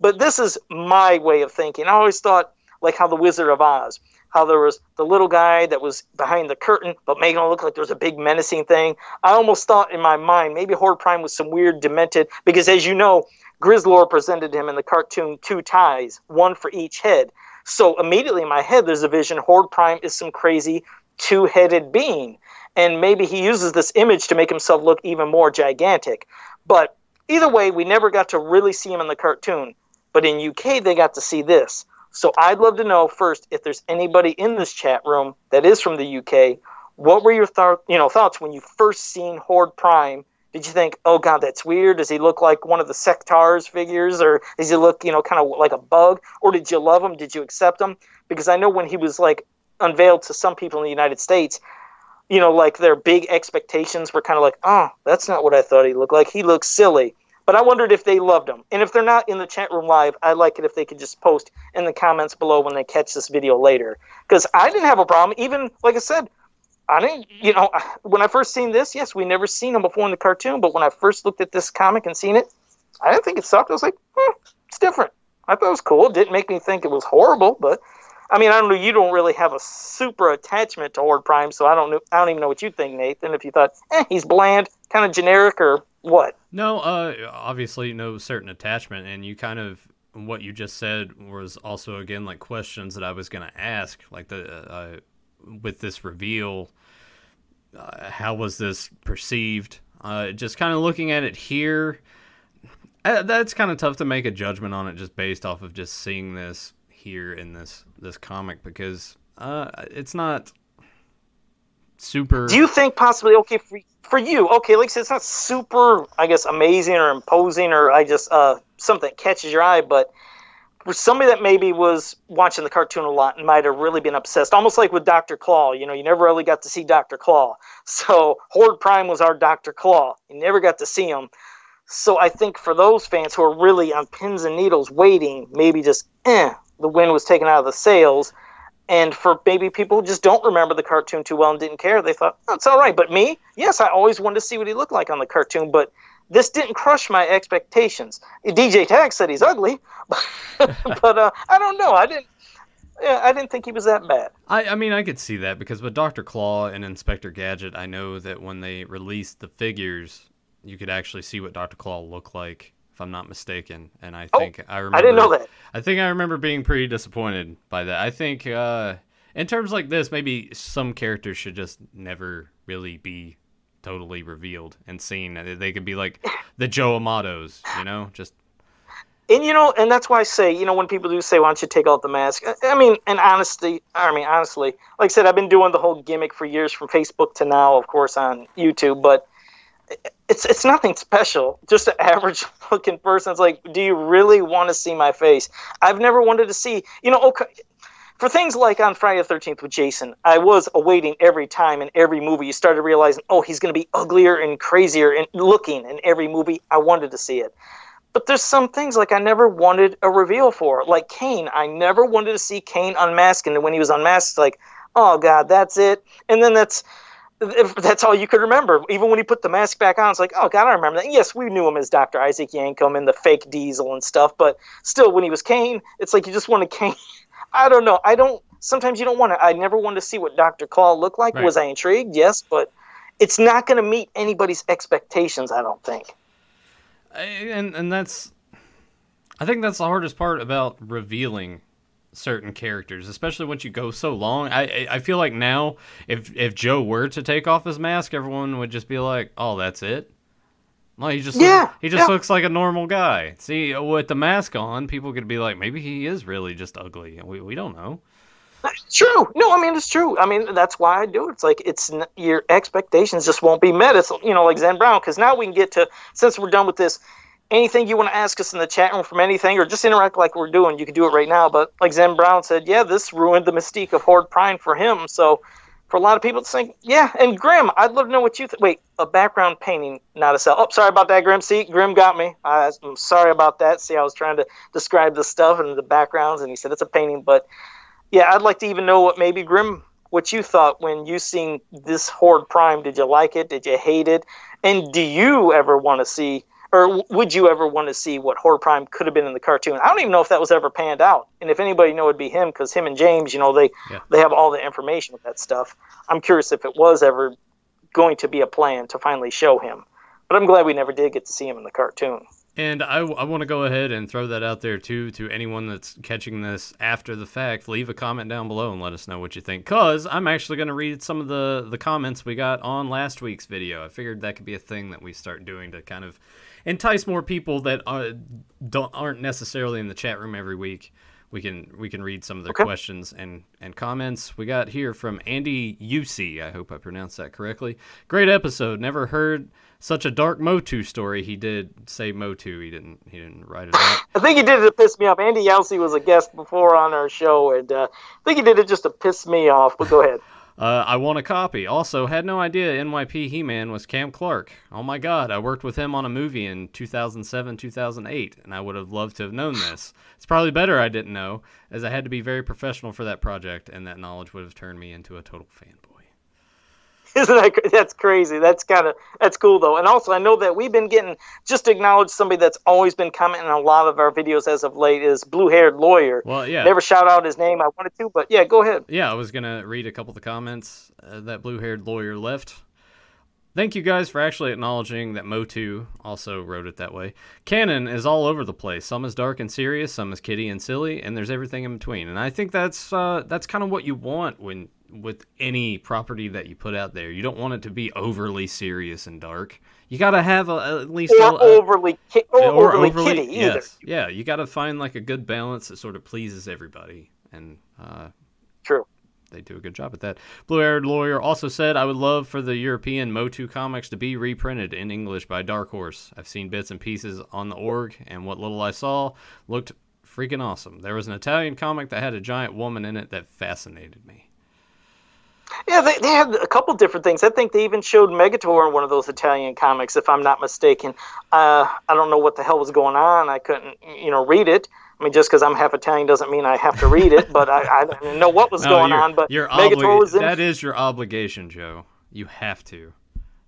But this is my way of thinking. I always thought like how the Wizard of Oz, how there was the little guy that was behind the curtain, but making it look like there was a big menacing thing. I almost thought in my mind maybe Horde Prime was some weird demented because, as you know, Grizzlor presented him in the cartoon two ties, one for each head. So immediately in my head, there's a vision Horde Prime is some crazy two headed being. And maybe he uses this image to make himself look even more gigantic. But either way, we never got to really see him in the cartoon. But in UK, they got to see this. So I'd love to know first if there's anybody in this chat room that is from the UK. What were your th- you know thoughts when you first seen Horde Prime? Did you think, oh god, that's weird? Does he look like one of the Sectaurs figures, or does he look, you know, kind of like a bug? Or did you love him? Did you accept him? Because I know when he was like unveiled to some people in the United States, you know, like their big expectations were kind of like, oh, that's not what I thought he looked like. He looks silly. But I wondered if they loved him. And if they're not in the chat room live, I'd like it if they could just post in the comments below when they catch this video later. Because I didn't have a problem. Even, like I said, I didn't, you know, when I first seen this, yes, we never seen him before in the cartoon, but when I first looked at this comic and seen it, I didn't think it sucked. I was like, hmm, it's different. I thought it was cool. It didn't make me think it was horrible, but I mean, I don't know. You don't really have a super attachment to Horde Prime, so I don't know. I don't even know what you think, Nathan. If you thought, eh, he's bland, kind of generic, or what? No, uh, obviously no certain attachment, and you kind of what you just said was also again like questions that I was gonna ask, like the uh, with this reveal. Uh, how was this perceived? Uh, just kind of looking at it here, uh, that's kind of tough to make a judgment on it just based off of just seeing this here in this this comic because uh, it's not super. Do you think possibly okay for for you? Okay, like I said, it's not super, I guess, amazing or imposing or I just uh, something that catches your eye, but somebody that maybe was watching the cartoon a lot and might have really been obsessed, almost like with Doctor Claw. You know, you never really got to see Doctor Claw, so Horde Prime was our Doctor Claw. You never got to see him. So I think for those fans who are really on pins and needles waiting, maybe just eh, the wind was taken out of the sails. And for maybe people who just don't remember the cartoon too well and didn't care, they thought, oh, it's all right. But me, yes, I always wanted to see what he looked like on the cartoon, but this didn't crush my expectations. DJ Tag said he's ugly, but uh, I don't know. I didn't. Yeah, I didn't think he was that bad. I, I mean, I could see that because with Doctor Claw and Inspector Gadget, I know that when they released the figures, you could actually see what Doctor Claw looked like if I'm not mistaken. And I think oh, I remember. I didn't know that. I think I remember being pretty disappointed by that. I think uh, in terms like this, maybe some characters should just never really be totally revealed and seen. They could be like the Joe Amatos, you know, just. And you know, and that's why I say, you know, when people do say, "Why don't you take off the mask?" I mean, and honestly, I mean, honestly, like I said, I've been doing the whole gimmick for years, from Facebook to now, of course, on YouTube. But it's it's nothing special. Just an average looking person. It's like, do you really want to see my face? I've never wanted to see. You know, okay. For things like on Friday the Thirteenth with Jason, I was awaiting every time in every movie. You started realizing, oh, he's going to be uglier and crazier and looking in every movie. I wanted to see it. But there's some things like I never wanted a reveal for, like Kane. I never wanted to see Kane unmasked, and when he was unmasked, like, oh god, that's it. And then that's that's all you could remember. Even when he put the mask back on, it's like, oh god, I remember that. Yes, we knew him as Dr. Isaac Yankem and the fake Diesel and stuff, but still, when he was Kane, it's like you just want to Kane. I don't know. I don't. Sometimes you don't want to. I never wanted to see what Dr. Claw looked like. Right. Was I intrigued? Yes, but it's not going to meet anybody's expectations. I don't think. And and that's, I think that's the hardest part about revealing certain characters, especially once you go so long. I I feel like now, if if Joe were to take off his mask, everyone would just be like, "Oh, that's it." Well, he just yeah, looks, he just yeah. looks like a normal guy. See, uh, with the mask on, people could be like, maybe he is really just ugly. We we don't know. That's true. No, I mean it's true. I mean that's why I do it. It's like it's your expectations just won't be met. It's you know like Zen Brown because now we can get to since we're done with this anything you want to ask us in the chat room from anything or just interact like we're doing, you can do it right now. But like Zen Brown said, yeah, this ruined the mystique of Horde Prime for him. So for a lot of people to think, yeah, and Grim, I'd love to know what you think. Wait, a background painting, not a cell. Oh, sorry about that, Grim. See, Grim got me. I, I'm sorry about that. See, I was trying to describe the stuff and the backgrounds, and he said it's a painting. But yeah, I'd like to even know what maybe Grim, what you thought when you seen this Horde Prime. Did you like it? Did you hate it? And do you ever want to see or would you ever want to see what Horde Prime could have been in the cartoon? I don't even know if that was ever panned out. And if anybody know, it'd be him because him and James, you know, they yeah. they have all the information with that stuff. I'm curious if it was ever going to be a plan to finally show him. But I'm glad we never did get to see him in the cartoon. And I, I want to go ahead and throw that out there too to anyone that's catching this after the fact. Leave a comment down below and let us know what you think. Cause I'm actually going to read some of the the comments we got on last week's video. I figured that could be a thing that we start doing to kind of entice more people that are, don't aren't necessarily in the chat room every week. We can we can read some of their okay. questions and and comments. We got here from Andy UC. I hope I pronounced that correctly. Great episode. Never heard such a dark Motu story. He did say Motu. He didn't. He didn't write it out. I think he did it to piss me off. Andy Yelsey was a guest before on our show, and uh, I think he did it just to piss me off. But go ahead. Uh, I want a copy. Also, had no idea MYP He Man was Cam Clarke. Oh my god, I worked with him on a movie in 2007 2008, and I would have loved to have known this. It's probably better I didn't know, as I had to be very professional for that project, and that knowledge would have turned me into a total fanboy. Isn't that that's crazy? That's kind of that's cool though. And also, I know that we've been getting just to acknowledge somebody that's always been commenting on a lot of our videos as of late is blue-haired lawyer. Well, yeah. Never shout out his name. I wanted to, but yeah, go ahead. Yeah, I was gonna read a couple of the comments uh, that blue-haired lawyer left. Thank you guys for actually acknowledging that Motu also wrote it that way. Canon is all over the place. Some is dark and serious, some is kitty and silly, and there's everything in between. And I think that's uh, that's kind of what you want when with any property that you put out there. You don't want it to be overly serious and dark. You got to have a, at least or a, overly ki- or, or overly, overly kitty either. yes, yeah. You got to find like a good balance that sort of pleases everybody, and uh, True. they do a good job at that. Blue Haired Lawyer also said, I would love for the European Motu comics to be reprinted in English by Dark Horse. I've seen bits and pieces on the org, and what little I saw looked freaking awesome. There was an Italian comic that had a giant woman in it that fascinated me. Yeah, they, they had a couple different things. I think they even showed Megator in one of those Italian comics, if I'm not mistaken. Uh, I don't know what the hell was going on. I couldn't, you know, read it. I mean, just because I'm half Italian doesn't mean I have to read it. but I, I didn't know what was No, going on. But Megator obli- was in. That is your obligation, Joe. You have to,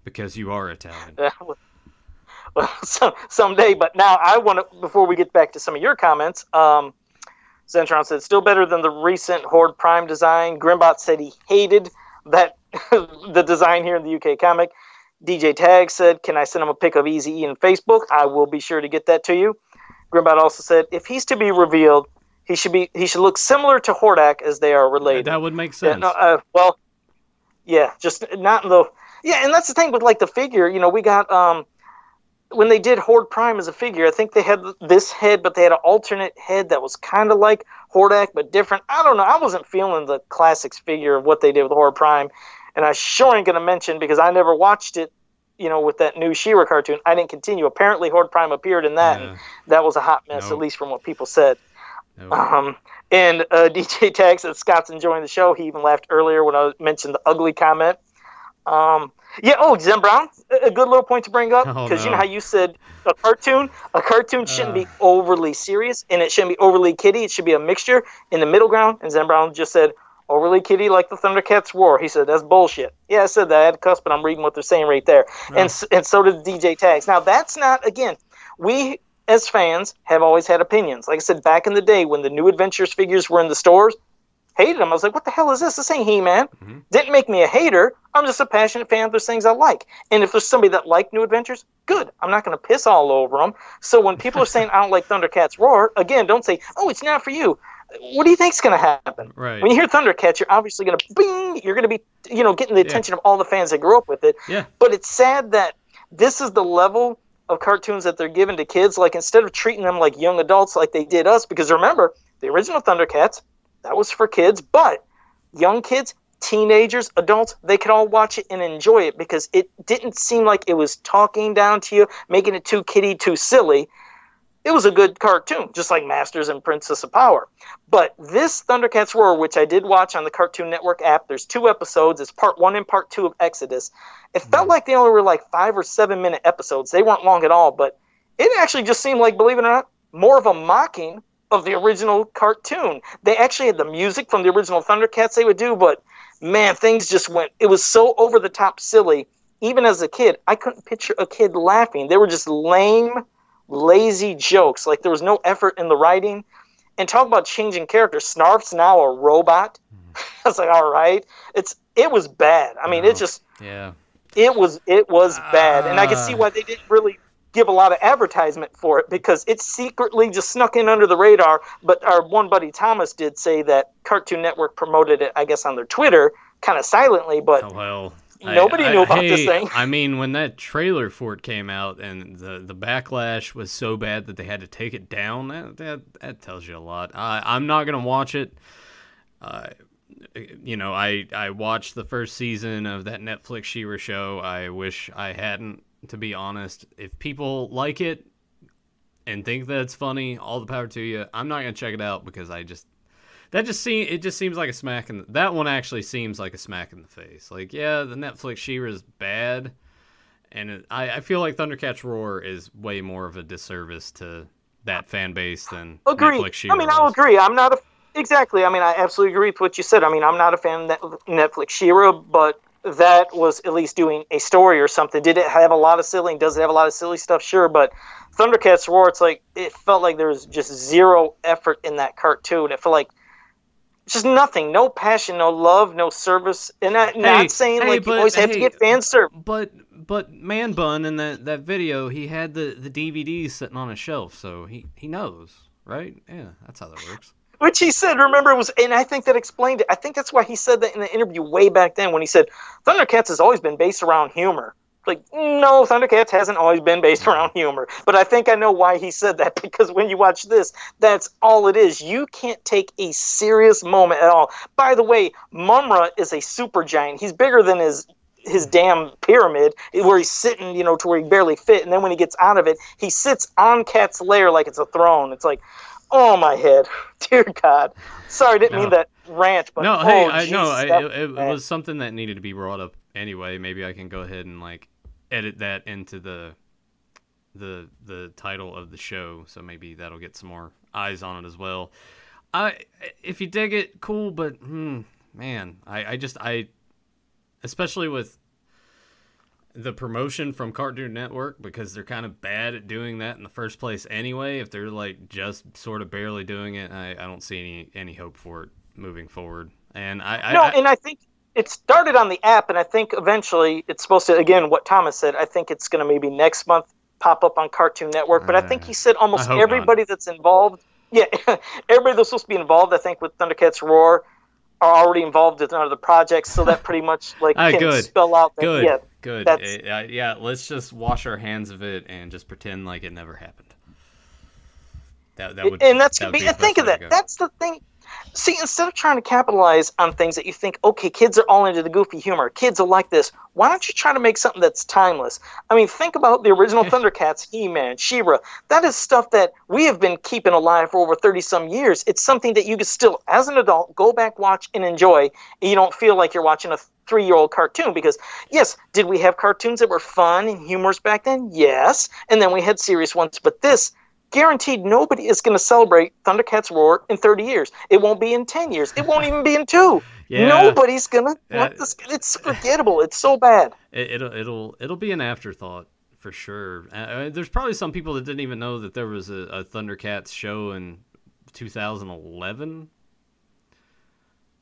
because you are Italian. well, some, someday. But now I want to, before we get back to some of your comments, um, Zentron said, still better than the recent Horde Prime design. Grimbot said he hated that the design here in the UK comic. DJ Tag said, Can I send him a pic of Easy E in Facebook? I will be sure to get that to you. Grimbot also said, If he's to be revealed, he should be he should look similar to Hordak as they are related. That would make Yeah, sense. no, uh, well, yeah, just not in the yeah, and that's the thing with like the figure. You know, we got um when they did Horde Prime as a figure, I think they had this head, but they had an alternate head that was kind of like Hordak but different. I don't know. I wasn't feeling the classics figure of what they did with Horde Prime, and I sure ain't gonna mention because I never watched it. You know, with that new She-Ra cartoon, I didn't continue. Apparently, Horde Prime appeared in that, Yeah. and that was a hot mess, Nope. at least from what people said. No. Um, and uh, DJ Tag said Scott's enjoying the show. He even laughed earlier when I mentioned the ugly comment. Um, yeah. Oh, Zen Brown, a a good little point to bring up Oh, because you know how you said a cartoon, a cartoon shouldn't be Uh. overly serious and it shouldn't be overly kiddie. It should be a mixture in the middle ground. And Zen Brown just said overly kiddie like the Thundercats roar. He said that's bullshit. Yeah, I said that. I had to cuss, but I'm reading what they're saying right there. Oh. And and so did DJ Tags. Now that's not again. We as fans have always had opinions. Like I said, back in the day when the New Adventures figures were in the stores, hated them. I was like, what the hell is this? This ain't He-Man. Mhm. Didn't make me a hater. I'm just a passionate fan of those things I like. And if there's somebody that liked New Adventures, good. I'm not going to piss all over them. So when people are saying I don't like Thundercats Roar, again, don't say, oh, it's not for you. What do you think's going to happen? Right. When you hear Thundercats, you're obviously going to bing. You're going to be, you know, getting the Yeah. attention of all the fans that grew up with it. Yeah. But it's sad that this is the level of cartoons that they're giving to kids. Like instead of treating them like young adults, like they did us, because remember the original Thundercats, that was for kids, but young kids, teenagers, adults, they could all watch it and enjoy it because it didn't seem like it was talking down to you, making it too kiddie, too silly. It was a good cartoon, just like Masters and Princess of Power. But this Thundercats Roar, which I did watch on the Cartoon Network app, there's two episodes. It's part one and part two of Exodus. It felt hmm. like they only were like five or seven minute episodes. They weren't long at all, but it actually just seemed like, believe it or not, more of a mocking of the original cartoon. They actually had the music from the original Thundercats they would do, but man, things just went. It was so over the top silly. Even as a kid, I couldn't picture a kid laughing. They were just lame, lazy jokes. Like there was no effort in the writing. And talk about changing characters. Snarf's now a robot. I was like, all right. It's it was bad. I mean, No. it just yeah. it was it was bad, and I can see Ah. why they didn't really give a lot of advertisement for it because it secretly just snuck in under the radar. But our one buddy Thomas did say that Cartoon Network promoted it, I guess, on their Twitter, kind of silently. But Oh, well. Nobody I- knew about this thing. I mean, when that trailer for it came out and the, the backlash was so bad that they had to take it down, that that, that tells you a lot. I, I'm not gonna watch it. Uh, you know, I I watched the first season of that Netflix She-Ra show. I wish I hadn't, to be honest. If people like it and think that it's funny, all the power to you. I'm not gonna check it out because I just that just seem it just seems like a smack in the, that one actually seems like a smack in the face. Like yeah, the Netflix She-Ra is bad, and it, I I feel like Thundercats Roar is way more of a disservice to that fan base than agree. Netflix She-Ra. I mean, I'll agree. I'm not a exactly. I mean, I absolutely agree with what you said. I mean, I'm not a fan of Netflix She-Ra, but that was at least doing a story or something. Did it have a lot of silly? Does it have a lot of silly stuff? Sure, but Thundercats Roar, it's like it felt like there was just zero effort in that cartoon. It felt like just nothing, no passion, no love, no service. And I'm Hey, not saying hey, like but- you always have to get fan service. But but Man Bun in that, that video, he had the, the DVDs sitting on a shelf, so he, he knows, right? Yeah, that's how that works. Which he said, remember, it was, and I think that explained it. I think that's why he said that in the interview way back then when he said Thundercats has always been based around humor. Like, no, Thundercats hasn't always been based around humor. But I think I know why he said that because when you watch this, that's all it is. You can't take a serious moment at all. By the way, Mumm-Ra is a super giant. He's bigger than his his damn pyramid where he's sitting, you know, to where he barely fit. And then when he gets out of it, he sits on Cat's lair like it's a throne. It's like, oh my head, dear God. Sorry, I didn't mean that rant, but no, oh, hey, I know it, it was something that needed to be brought up anyway. Maybe I can go ahead and like edit that into the the the title of the show, so maybe that'll get some more eyes on it as well. I if you dig it, cool, but hmm, man, I I just I especially with the promotion from Cartoon Network because they're kind of bad at doing that in the first place anyway. If they're like just sort of barely doing it, I, I don't see any any hope for it moving forward. And I, I, no, I and I think it started on the app, and I think eventually it's supposed to. Again, what Thomas said, I think it's going to maybe next month pop up on Cartoon Network. But I think Uh, he said almost hope not. everybody that's involved. Yeah, everybody that's supposed to be involved. I think with Thundercats Roar are already involved with another project, so that pretty much like Ah, can good. spell out that good, yeah, good. that's- Uh, uh, yeah, let's just wash our hands of it and just pretend like it never happened. That that would and that's that gonna would be, the think of that. That's the thing. See, instead of trying to capitalize on things that you think, okay, kids are all into the goofy humor, kids will like this. Why don't you try to make something that's timeless? I mean, think about the original Thundercats, He-Man, She-Ra. That is stuff that we have been keeping alive for over thirty some years. It's something that you can still, as an adult, go back, watch, and enjoy. And you don't feel like you're watching a three-year-old cartoon because yes, did we have cartoons that were fun and humorous back then? Yes, and then we had serious ones. But this guaranteed nobody is going to celebrate Thundercats Roar in 30 years. It won't be in 10 years. It won't even be in two. Yeah. Nobody's going to want this. It's forgettable. It's so bad. It, it'll it'll it'll be an afterthought for sure. Uh, there's probably some people that didn't even know that there was a, a Thundercats show in 2011.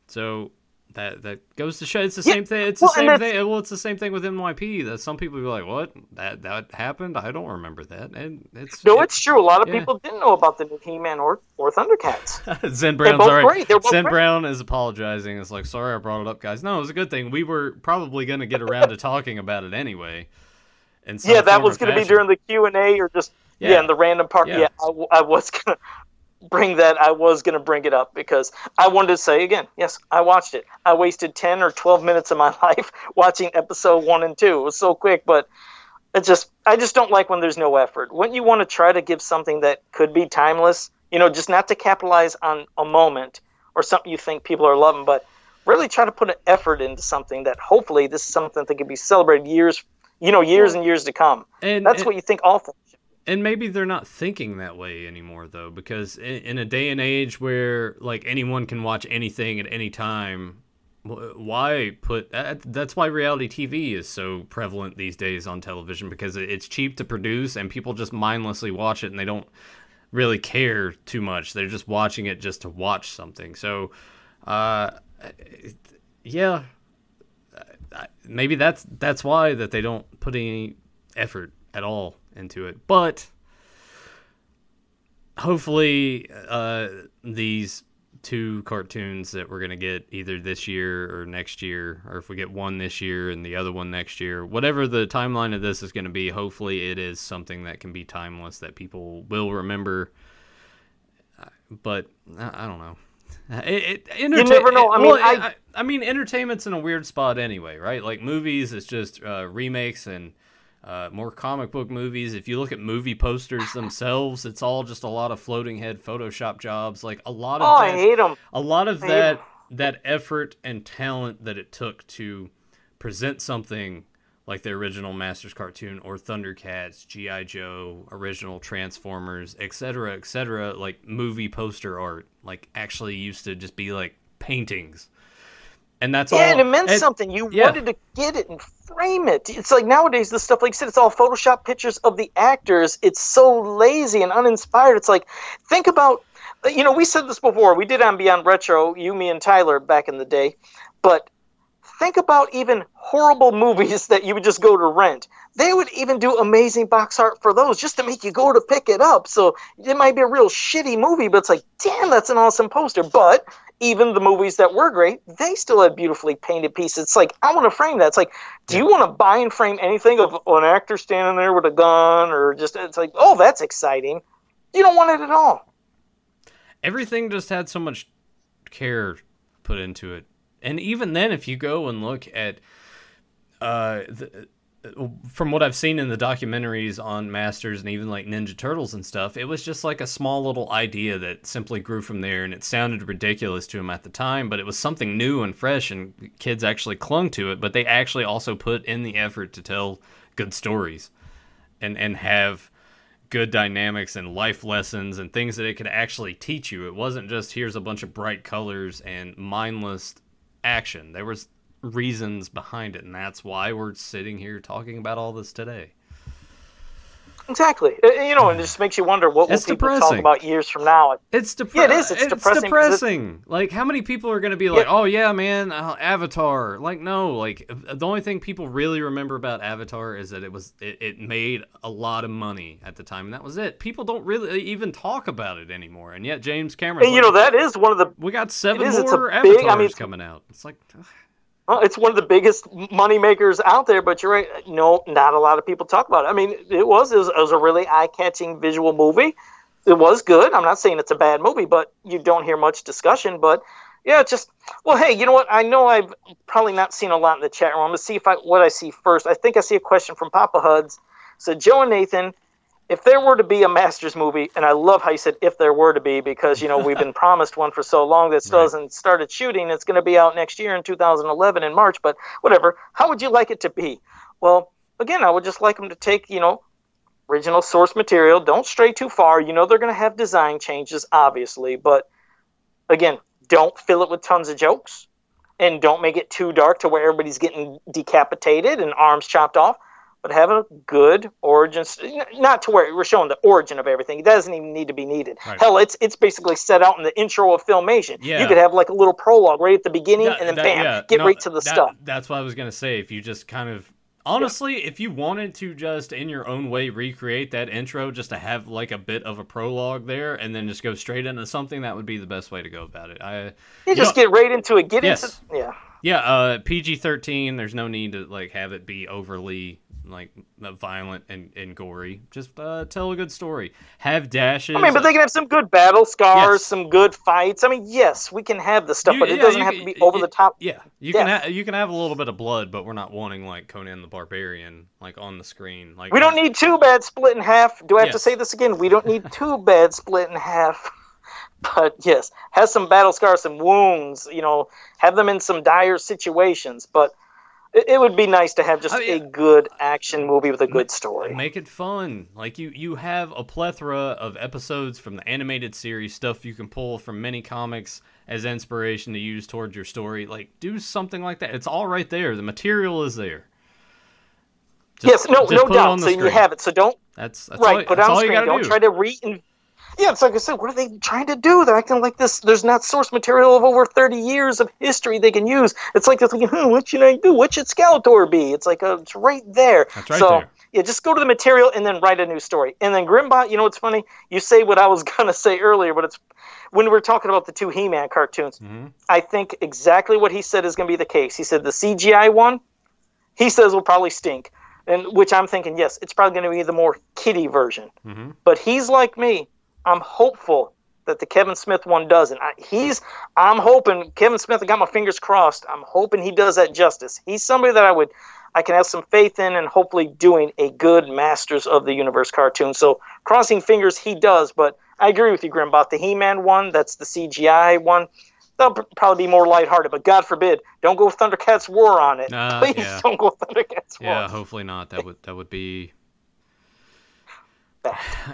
So that that goes to show it's the Yeah, same thing. It's the and same thing. Well, it's the same thing with MYP. That some people be like, "What? That that happened? I don't remember that." And it's No, it- it's true. A lot of yeah. people didn't know about the new He-Man or, or Thundercats. Zen Brown's all right. great. They're both Zen great. Brown is apologizing. It's like, sorry, I brought it up, guys. No, it was a good thing. We were probably going to get around to talking about it anyway. Some yeah, that was going to be during the Q&A or just, yeah, Yeah. in the random part. Yeah. I, I was going to bring that. I was going to bring it up because I wanted to say again, yes, I watched it. I wasted 10 or 12 minutes of my life watching episode one and two. It was so quick, but it just I just don't like when there's no effort. When you want to try to give something that could be timeless, you know, just not to capitalize on a moment or something you think people are loving, but really try to put an effort into something that hopefully this is something that can be celebrated years, you know, years and years to come. And, That's and, what you think all things. And maybe they're not thinking that way anymore, though, because in, in a day and age where like anyone can watch anything at any time, why put? That's why reality TV is so prevalent these days on television because it's cheap to produce and people just mindlessly watch it and they don't really care too much. They're just watching it just to watch something. So, uh, yeah, maybe that's that's why that they don't put any effort at all into it. But hopefully, uh, these two cartoons that we're gonna get either this year or next year, or if we get one this year and the other one next year, whatever the timeline of this is gonna be, hopefully it is something that can be timeless that people will remember. But I don't know. It, it, enterta- never know. I mean, well, I- I, I mean, entertainment's in a weird spot anyway, right? Like movies, it's just uh, remakes and uh, more comic book movies. If you look at movie posters themselves, it's all just a lot of floating head Photoshop jobs. Like a lot of Oh, I hate them. a lot of I- that that effort and talent that it took to present something like the original Masters cartoon or Thundercats, GI Joe, original Transformers, etc., etc., like movie poster art, like actually used to just be like paintings. And that's yeah, all. and it meant and- something. You yeah. wanted to get it and frame it. It's like nowadays, this stuff, like you said, it's all Photoshop pictures of the actors. It's so lazy and uninspired. It's like, think about, you know, we said this before. We did on Beyond Retro, you, me, and Tyler back in the day. But think about even horrible movies that you would just go to rent. They would even do amazing box art for those just to make you go to pick it up. So it might be a real shitty movie, but it's like, damn, that's an awesome poster. But even the movies that were great, they still had beautifully painted pieces. It's like, I want to frame that. It's like, do you want to buy and frame anything of an actor standing there with a gun or just, it's like, oh, that's exciting. You don't want it at all. everything just had so much care put into it. And even then, if you go and look at, uh, the, from what I've seen in the documentaries on Masters and even like Ninja Turtles and stuff, it was just like a small little idea that simply grew from there, and it sounded ridiculous to him at the time, but it was something new and fresh, and kids actually clung to it. But they actually also put in the effort to tell good stories, and and have good dynamics and life lessons and things that it could actually teach you. It wasn't just here's a bunch of bright colors and mindless action. There was reasons behind it, and that's why we're sitting here talking about all this today. Exactly. You know, and it just makes you wonder what will It's people talk depressing. about years from now. It's depressing. Yeah, it is. It's depressing 'cause it's- depressing. Like, how many people are going to be like, "Oh yeah, man, uh, Avatar"? Like, no. Like, the only thing people really remember about Avatar is that it was it, it made a lot of money at the time, and that was it. People don't really even talk about it anymore, and yet James Cameron. And you know, that is one of the we got seven is, it's a more big- I Avatars mean, coming out. It's like. Well, it's one of the biggest money makers out there, but you're right. No, not a lot of people talk about it. I mean, it was it was, it was a really eye catching visual movie. It was good. I'm not saying it's a bad movie, but you don't hear much discussion. But yeah, just well, hey, you know what? I know I've probably not seen a lot in the chat room. I'm gonna see if I what I see first. I think I see a question from Papa Huds. So Joe and Nathan, if there were to be a Masters movie, and I love how you said if there were to be because you know we've been promised one for so long that still Right. hasn't started shooting. It's going to be out next year in 2011 in March, but whatever. How would you like it to be? Well, again, I would just like them to take you know original source material. Don't stray too far. You know they're going to have design changes, obviously, but again, don't fill it with tons of jokes, and don't make it too dark to where everybody's getting decapitated and arms chopped off but have a good origin, not to where we're showing the origin of everything. It doesn't even need to be needed. Right. Hell, it's it's basically set out in the intro of Filmation. Yeah. You could have like a little prologue right at the beginning, Yeah, and then that- bam, yeah, get no, right to the that- stuff. That's what I was gonna say. If you just kind of honestly, if you wanted to just in your own way recreate that intro, just to have like a bit of a prologue there, and then just go straight into something, that would be the best way to go about it. I You just get right into it. Get Yes. into yeah. yeah, uh, PG thirteen. There's no need to like have it be overly like violent and, and gory. Just uh, tell a good story. Have dashes. I mean, but they can have some good battle scars, Yes. some good fights. I mean, yes, we can have the stuff, You- but it yeah, doesn't have can- to be over it- the top. Yeah, you can ha- you can have a little bit of blood, but we're not wanting like Conan the Barbarian like on the screen. Like We don't need two bad split in half. Do I have to say this again? We don't need two bad split in half. But yes, has some battle scars, some wounds. You know, have them in some dire situations. But it, it would be nice to have just oh, I mean, a good action movie with a good story. Make it fun. Like you, you have a plethora of episodes from the animated series, stuff you can pull from many comics as inspiration to use towards your story. Like do something like that. It's all right there. The material is there. yes, no, no doubt. So you have it. So don't That's, that's right. all, put it on screen. Don't do. try to re. Yeah, it's like I said. What are they trying to do? They're acting like this. There's not source material of over 30 years of history they can use. It's like they're thinking, hmm, what should I do? What should Skeletor be? It's like uh, it's right there. That's right so, there. Yeah, just go to the material and then write a new story. And then Grimbot, you know what's funny? You say what I was gonna say earlier, but it's when we are talking about the two He-Man cartoons. hmm I think exactly what he said is gonna be the case. He said the CGI one, he says will probably stink, and which I'm thinking, yes, it's probably gonna be the more kiddie version. hmm But he's like me. I'm hopeful that the Kevin Smith one doesn't. I, he's. I'm hoping Kevin Smith. I got my fingers crossed. I'm hoping he does that justice. He's somebody that I would. I can have some faith in, and hopefully doing a good Masters of the Universe cartoon. So crossing fingers, he does. But I agree with you, Grim, about The He-Man one, that's the CGI one. That'll probably be more lighthearted. But God forbid, don't go Thundercats Roar on it. Uh, Please yeah. don't go Thundercats Roar. Yeah, hopefully not. That would that would be.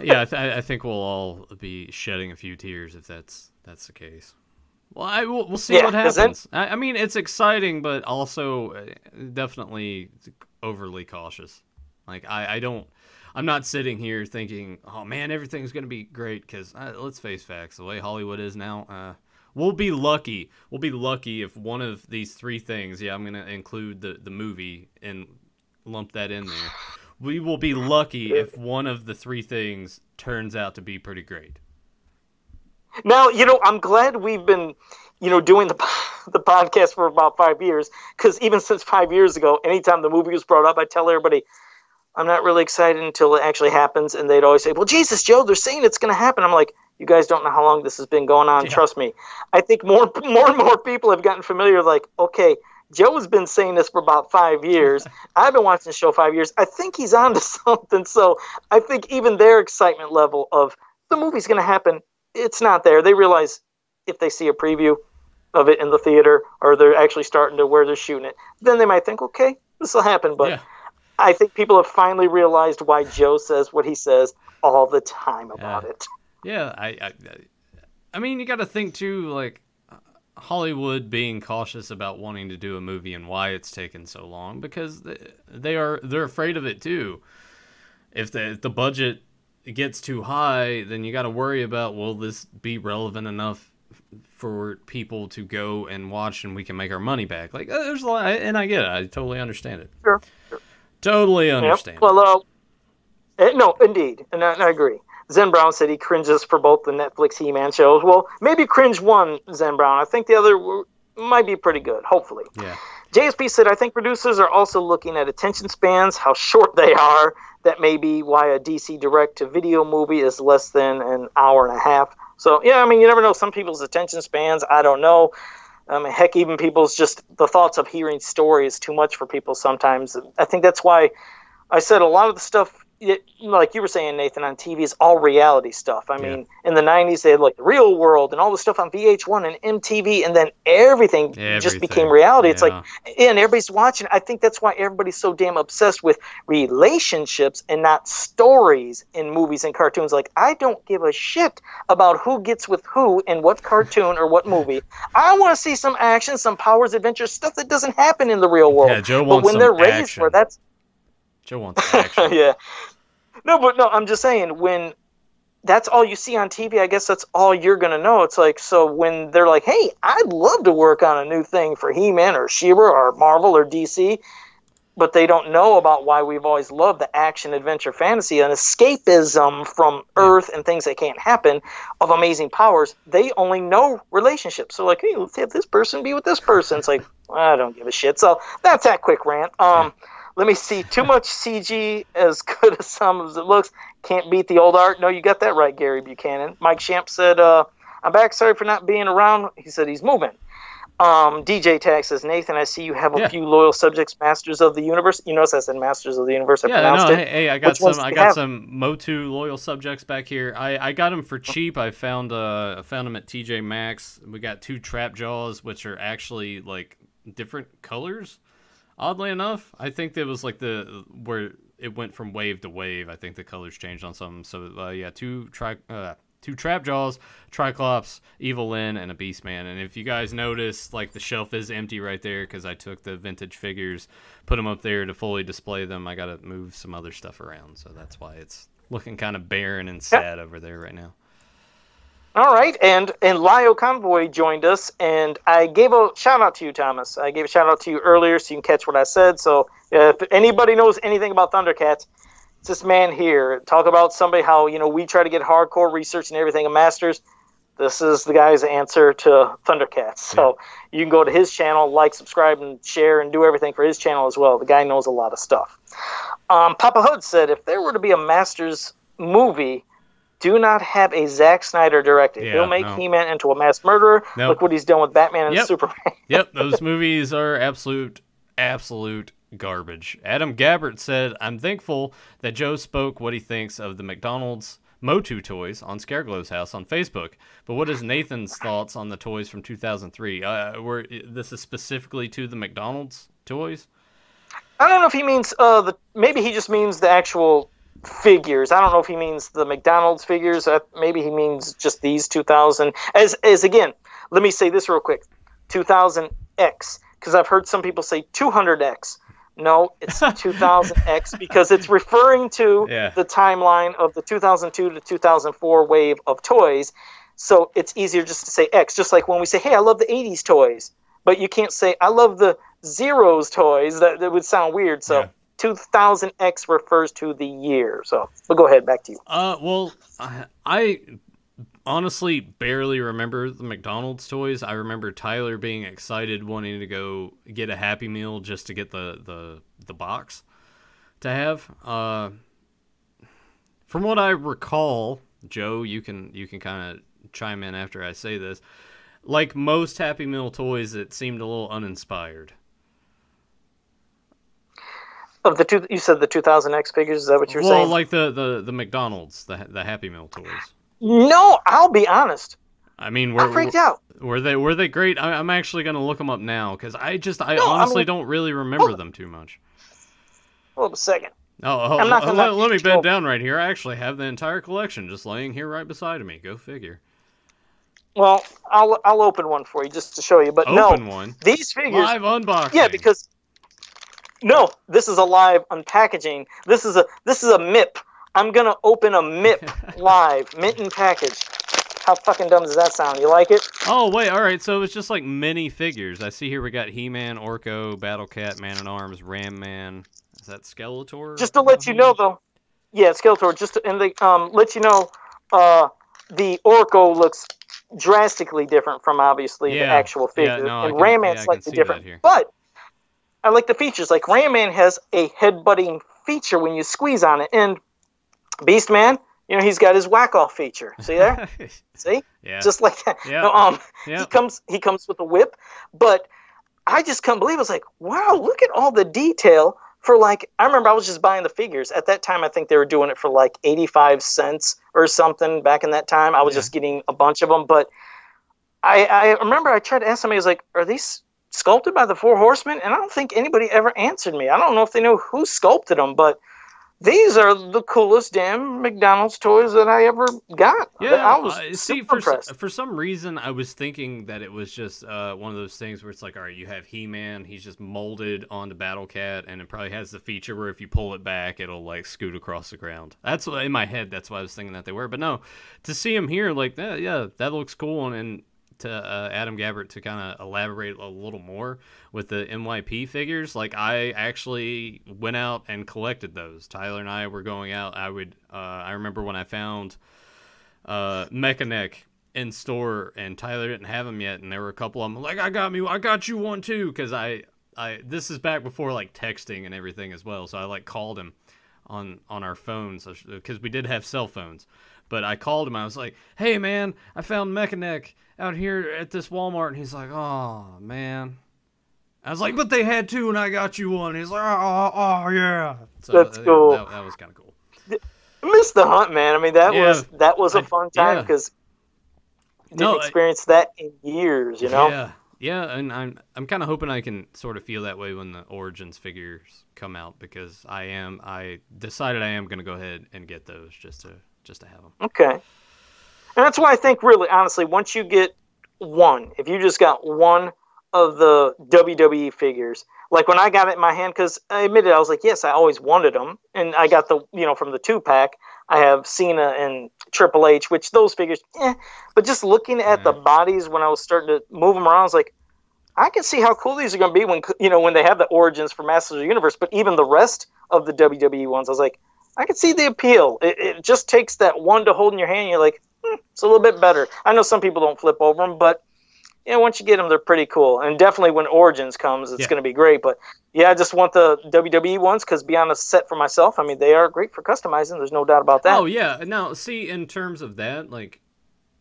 Yeah, I, th- I think we'll all be shedding a few tears if that's that's the case. Well, I will, we'll see Yeah, what happens. I, I mean, it's exciting, but also uh, definitely overly cautious. Like I, I don't. I'm not sitting here thinking, oh man, everything's gonna be great. Because uh, let's face facts, the way Hollywood is now, uh, we'll be lucky. We'll be lucky if one of these three things. Yeah, I'm gonna include the the movie and lump that in there. We will be lucky if one of the three things turns out to be pretty great. Now, you know, I'm glad we've been, you know, doing the the podcast for about five years because even since five years ago, anytime the movie was brought up, I tell everybody, I'm not really excited until it actually happens, and they'd always say, "Well, Jesus, Joe, they're saying it's going to happen." I'm like, "You guys don't know how long this has been going on. Yeah. Trust me." I think more more and more people have gotten familiar. Like, okay. Joe's been saying this for about five years. I've been watching the show five years. I think he's on to something. So I think even their excitement level of the movie's going to happen it's not there. They realize if they see a preview of it in the theater or they're actually starting to where they're shooting it, then they might think, okay, this will happen. But yeah. I think people have finally realized why Joe says what he says all the time about Yeah. it. Yeah, I, I, I mean, you got to think too, like Hollywood being cautious about wanting to do a movie and why it's taken so long because they, they are they're afraid of it too. If the if the budget gets too high, then you got to worry about will this be relevant enough for people to go and watch and we can make our money back. Like uh, there's a lot, and I get it. I totally understand it. Sure. Totally understand. Yep. Well, uh, eh, no, indeed, and I, I agree. Zen Brown said he cringes for both the Netflix He-Man shows. Well, maybe cringe one, Zen Brown. I think the other w- might be pretty good. Hopefully. yeah. JSP said, I think producers are also looking at attention spans, how short they are. That may be why a DC direct to video movie is less than an hour and a half. So, yeah, I mean, you never know. Some people's attention spans, I don't know. I mean, heck, even people's just the thoughts of hearing story is too much for people sometimes. I think that's why I said a lot of the stuff, it, like you were saying, Nathan, on TV is all reality stuff. I Yeah. mean, in the 90s, they had like the real world and all the stuff on VH1 and MTV, and then everything, just became reality. It's like, and everybody's watching. I think that's why everybody's so damn obsessed with relationships and not stories in movies and cartoons. Like, I don't give a shit about who gets with who in what cartoon or what movie. I want to see some action, some powers, adventures, stuff that doesn't happen in the real world. Yeah, Joe but wants when some they're raised action. for that's Joe wants action. yeah. No, but no, I'm just saying when that's all you see on TV, I guess that's all you're gonna know. It's like so when they're like, "Hey, I'd love to work on a new thing for He-Man or She-Ra or Marvel or DC," but they don't know about why we've always loved the action, adventure, fantasy, and escapism from Earth and things that can't happen of amazing powers. They only know relationships. So like, hey, let's have this person be with this person. It's like I don't give a shit. So that's that quick rant. Um. Let me see. Too much CG, as good as some as it looks, can't beat the old art. No, you got that right, Gary Buchanan. Mike Shamp said, uh, "I'm back. Sorry for not being around." He said he's moving. Um, DJ Tag says, "Nathan, I see you have a Yeah. few loyal subjects, Masters of the Universe. You notice I said Masters of the Universe. I Yeah, pronounced no, it. hey, hey, I got Which some. I got have? some Motu loyal subjects back here. I, I got them for cheap. I found uh I found them at TJ Maxx. We got two trap jaws, which are actually like different colors. Oddly enough, I think it was like the where it went from wave to wave. I think the colors changed on some. So uh, yeah, two tri uh, two trap jaws, Triclops, Evil Lyn, and a Beast Man. And if you guys notice, like the shelf is empty right there because I took the vintage figures, put them up there to fully display them. I got to move some other stuff around, so that's why it's looking kind of barren and sad over there right now. All right, and and Lio Convoy joined us, and I gave a shout out to you, Thomas. I gave a shout out to you earlier, so you can catch what I said. So uh, if anybody knows anything about Thundercats, it's this man here. Talk about somebody how you know we try to get hardcore research and everything. A Masters. This is the guy's answer to Thundercats. So you can go to his channel, like, subscribe, and share, and do everything for his channel as well. The guy knows a lot of stuff. Um, Papa Hood said if there were to be a Masters movie do not have a Zack Snyder directed. Yeah, He'll make no. He-Man into a mass murderer. Nope. Look what he's done with Batman and Yep. Superman. yep, those movies are absolute, absolute garbage. Adam Gabbert said, I'm thankful that Joe spoke what he thinks of the McDonald's Motu toys on Scareglow's house on Facebook. But what is Nathan's thoughts on the toys from 2003? Uh, were, this is specifically to the McDonald's toys? I don't know if he means uh the maybe he just means the actual figures. I don't know if he means the McDonald's figures. Uh, maybe he means just these 2000 as as again let me say this real quick 2000X, because I've heard some people say 200X. No, it's 2000X because it's referring to Yeah. the timeline of the 2002 to 2004 wave of toys. So it's easier just to say X, just like when we say, hey, I love the 80s toys. But you can't say, I love the Zeros toys. That, that would sound weird. So Yeah. 2000X refers to the year. So, but go ahead, back to you. Uh, well, I, I honestly barely remember the McDonald's toys. I remember Tyler being excited, wanting to go get a Happy Meal just to get the the the box to have. Uh, from what I recall, Joe, you can you can kind of chime in after I say this. Like most Happy Meal toys, it seemed a little uninspired. Of the two, you said the 2000X figures. Is that what you're well, saying? like the, the the McDonald's, the the Happy Meal toys. no, I'll be honest. I mean, I we're, freaked out. Were they were they great? I, I'm actually gonna look them up now because I just I No, I honestly mean- don't really remember Well- them too much. Hold a second. Oh, oh I'm not uh, let, let let me bend down right here. I actually have the entire collection just laying here right beside me. Go figure. Well, I'll I'll open one for you just to show you. But Open no, one. these figures. Live unboxing. Yeah, because no, this is a live unpackaging. This is a this is a MIP. I'm gonna open a MIP live, mint and package. How fucking dumb does that sound? You like it? Oh wait, all right. So it's just like mini figures. I see here we got He-Man, Orko, Battle Cat, Man at Arms, Ram Man. Is that Skeletor? Just to let you know, though. Yeah, Skeletor. Just to, and they um let you know, uh, the Orko looks drastically different from obviously the Yeah. actual Yeah, figure, no, and can- Ram yeah, Man's can slightly different. But I like the features. Like Ram Man has a headbutting feature when you squeeze on it, and Beast Man, you know, he's got his whack off feature. See there? See? yeah. Just like that. Yeah. No, um, yeah. he comes he comes with a whip, but I just couldn't believe it. I was like, wow, look at all the detail for like I remember I was just buying the figures. At that time I think they were doing it for like 85 cents or something back in that time. I was Yeah. just getting a bunch of them, but I I remember I tried to ask somebody I was like, are these sculpted by the four horsemen? And I don't think anybody ever answered me. I don't know if they know who sculpted them, but these are the coolest damn McDonald's toys that I ever got. Yeah, I was uh, see, for, impressed. for some reason, I was thinking that it was just uh, one of those things where it's like, all right, you have He-Man, he's just molded onto Battle Cat, and it probably has the feature where if you pull it back, it'll like scoot across the ground. That's what in my head. That's why I was thinking that they were. But no, to see him here, like, yeah, yeah that looks cool, and, and to uh, Adam Gabbert to kind of elaborate a little more with the MYP figures. Like I actually went out and collected those. Tyler and I were going out. I would. Uh, I remember when I found uh, Mekaneck in store, and Tyler didn't have them yet, and there were a couple of them. Like I got me, I got you one too, because I, I. This is back before like texting and everything as well. So I like called him on on our phones because we did have cell phones. But I called him. I was like, "Hey man, I found Mekaneck out here at this Walmart," and he's like, "Oh man." I was like, "But they had two, and I got you one." He's like, "Oh, oh, oh yeah." So That's uh, cool. That, that was kind of cool. I missed the hunt, man. I mean, that Yeah. was that was a I- fun time yeah. because didn't No, I- experience that in years. You know, Yeah, yeah, and I'm I'm kind of hoping I can sort of feel that way when the Origins figures come out because I am I decided I am gonna go ahead and get those just to just to have them. okay. And that's why I think, really, honestly, once you get one, if you just got one of the WWE figures, like when I got it in my hand, because I admitted I was like, yes, I always wanted them, and I got the you know from the two pack. I have Cena and Triple H, which those figures, eh. But just looking at the bodies when I was starting to move them around, I was like, I can see how cool these are going to be when you know when they have the origins for Masters of the Universe. But even the rest of the WWE ones, I was like, I can see the appeal. It, it just takes that one to hold in your hand. And you're like, it's a little bit better. I know some people don't flip over them, but you know, once you get them, they're pretty cool. And definitely when Origins comes, it's Yeah. going to be great. But yeah, I just want the WWE ones because beyond a set for myself, I mean, they are great for customizing. There's no doubt about that. Oh yeah, now see in terms of that, like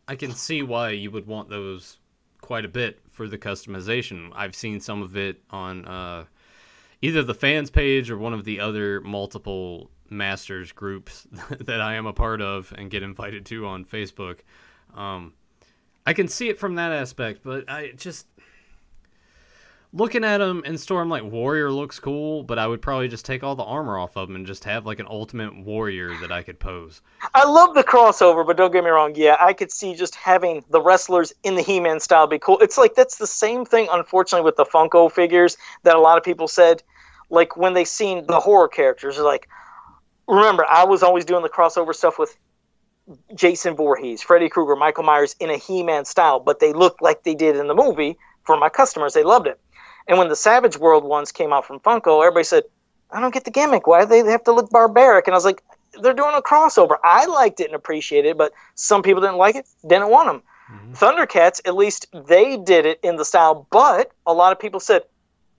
I can see why you would want those quite a bit for the customization. I've seen some of it on uh, either the fans page or one of the other multiple masters groups that I am a part of and get invited to on Facebook. Um, I can see it from that aspect, but I just looking at him in Storm like Warrior looks cool, but I would probably just take all the armor off of him and just have like an Ultimate Warrior that I could pose. I love the crossover, but don't get me wrong. Yeah, I could see just having the wrestlers in the He-Man style be cool. It's like that's the same thing, unfortunately, with the Funko figures that a lot of people said. Like when they seen the horror characters, like, remember, I was always doing the crossover stuff with Jason Voorhees, Freddy Krueger, Michael Myers in a He-Man style, but they looked like they did in the movie for my customers. They loved it. And when the Savage World ones came out from Funko, everybody said, I don't get the gimmick. Why do they have to look barbaric? And I was like, they're doing a crossover. I liked it and appreciated it, but some people didn't like it, didn't want them. Mm-hmm. Thundercats, at least they did it in the style, but a lot of people said,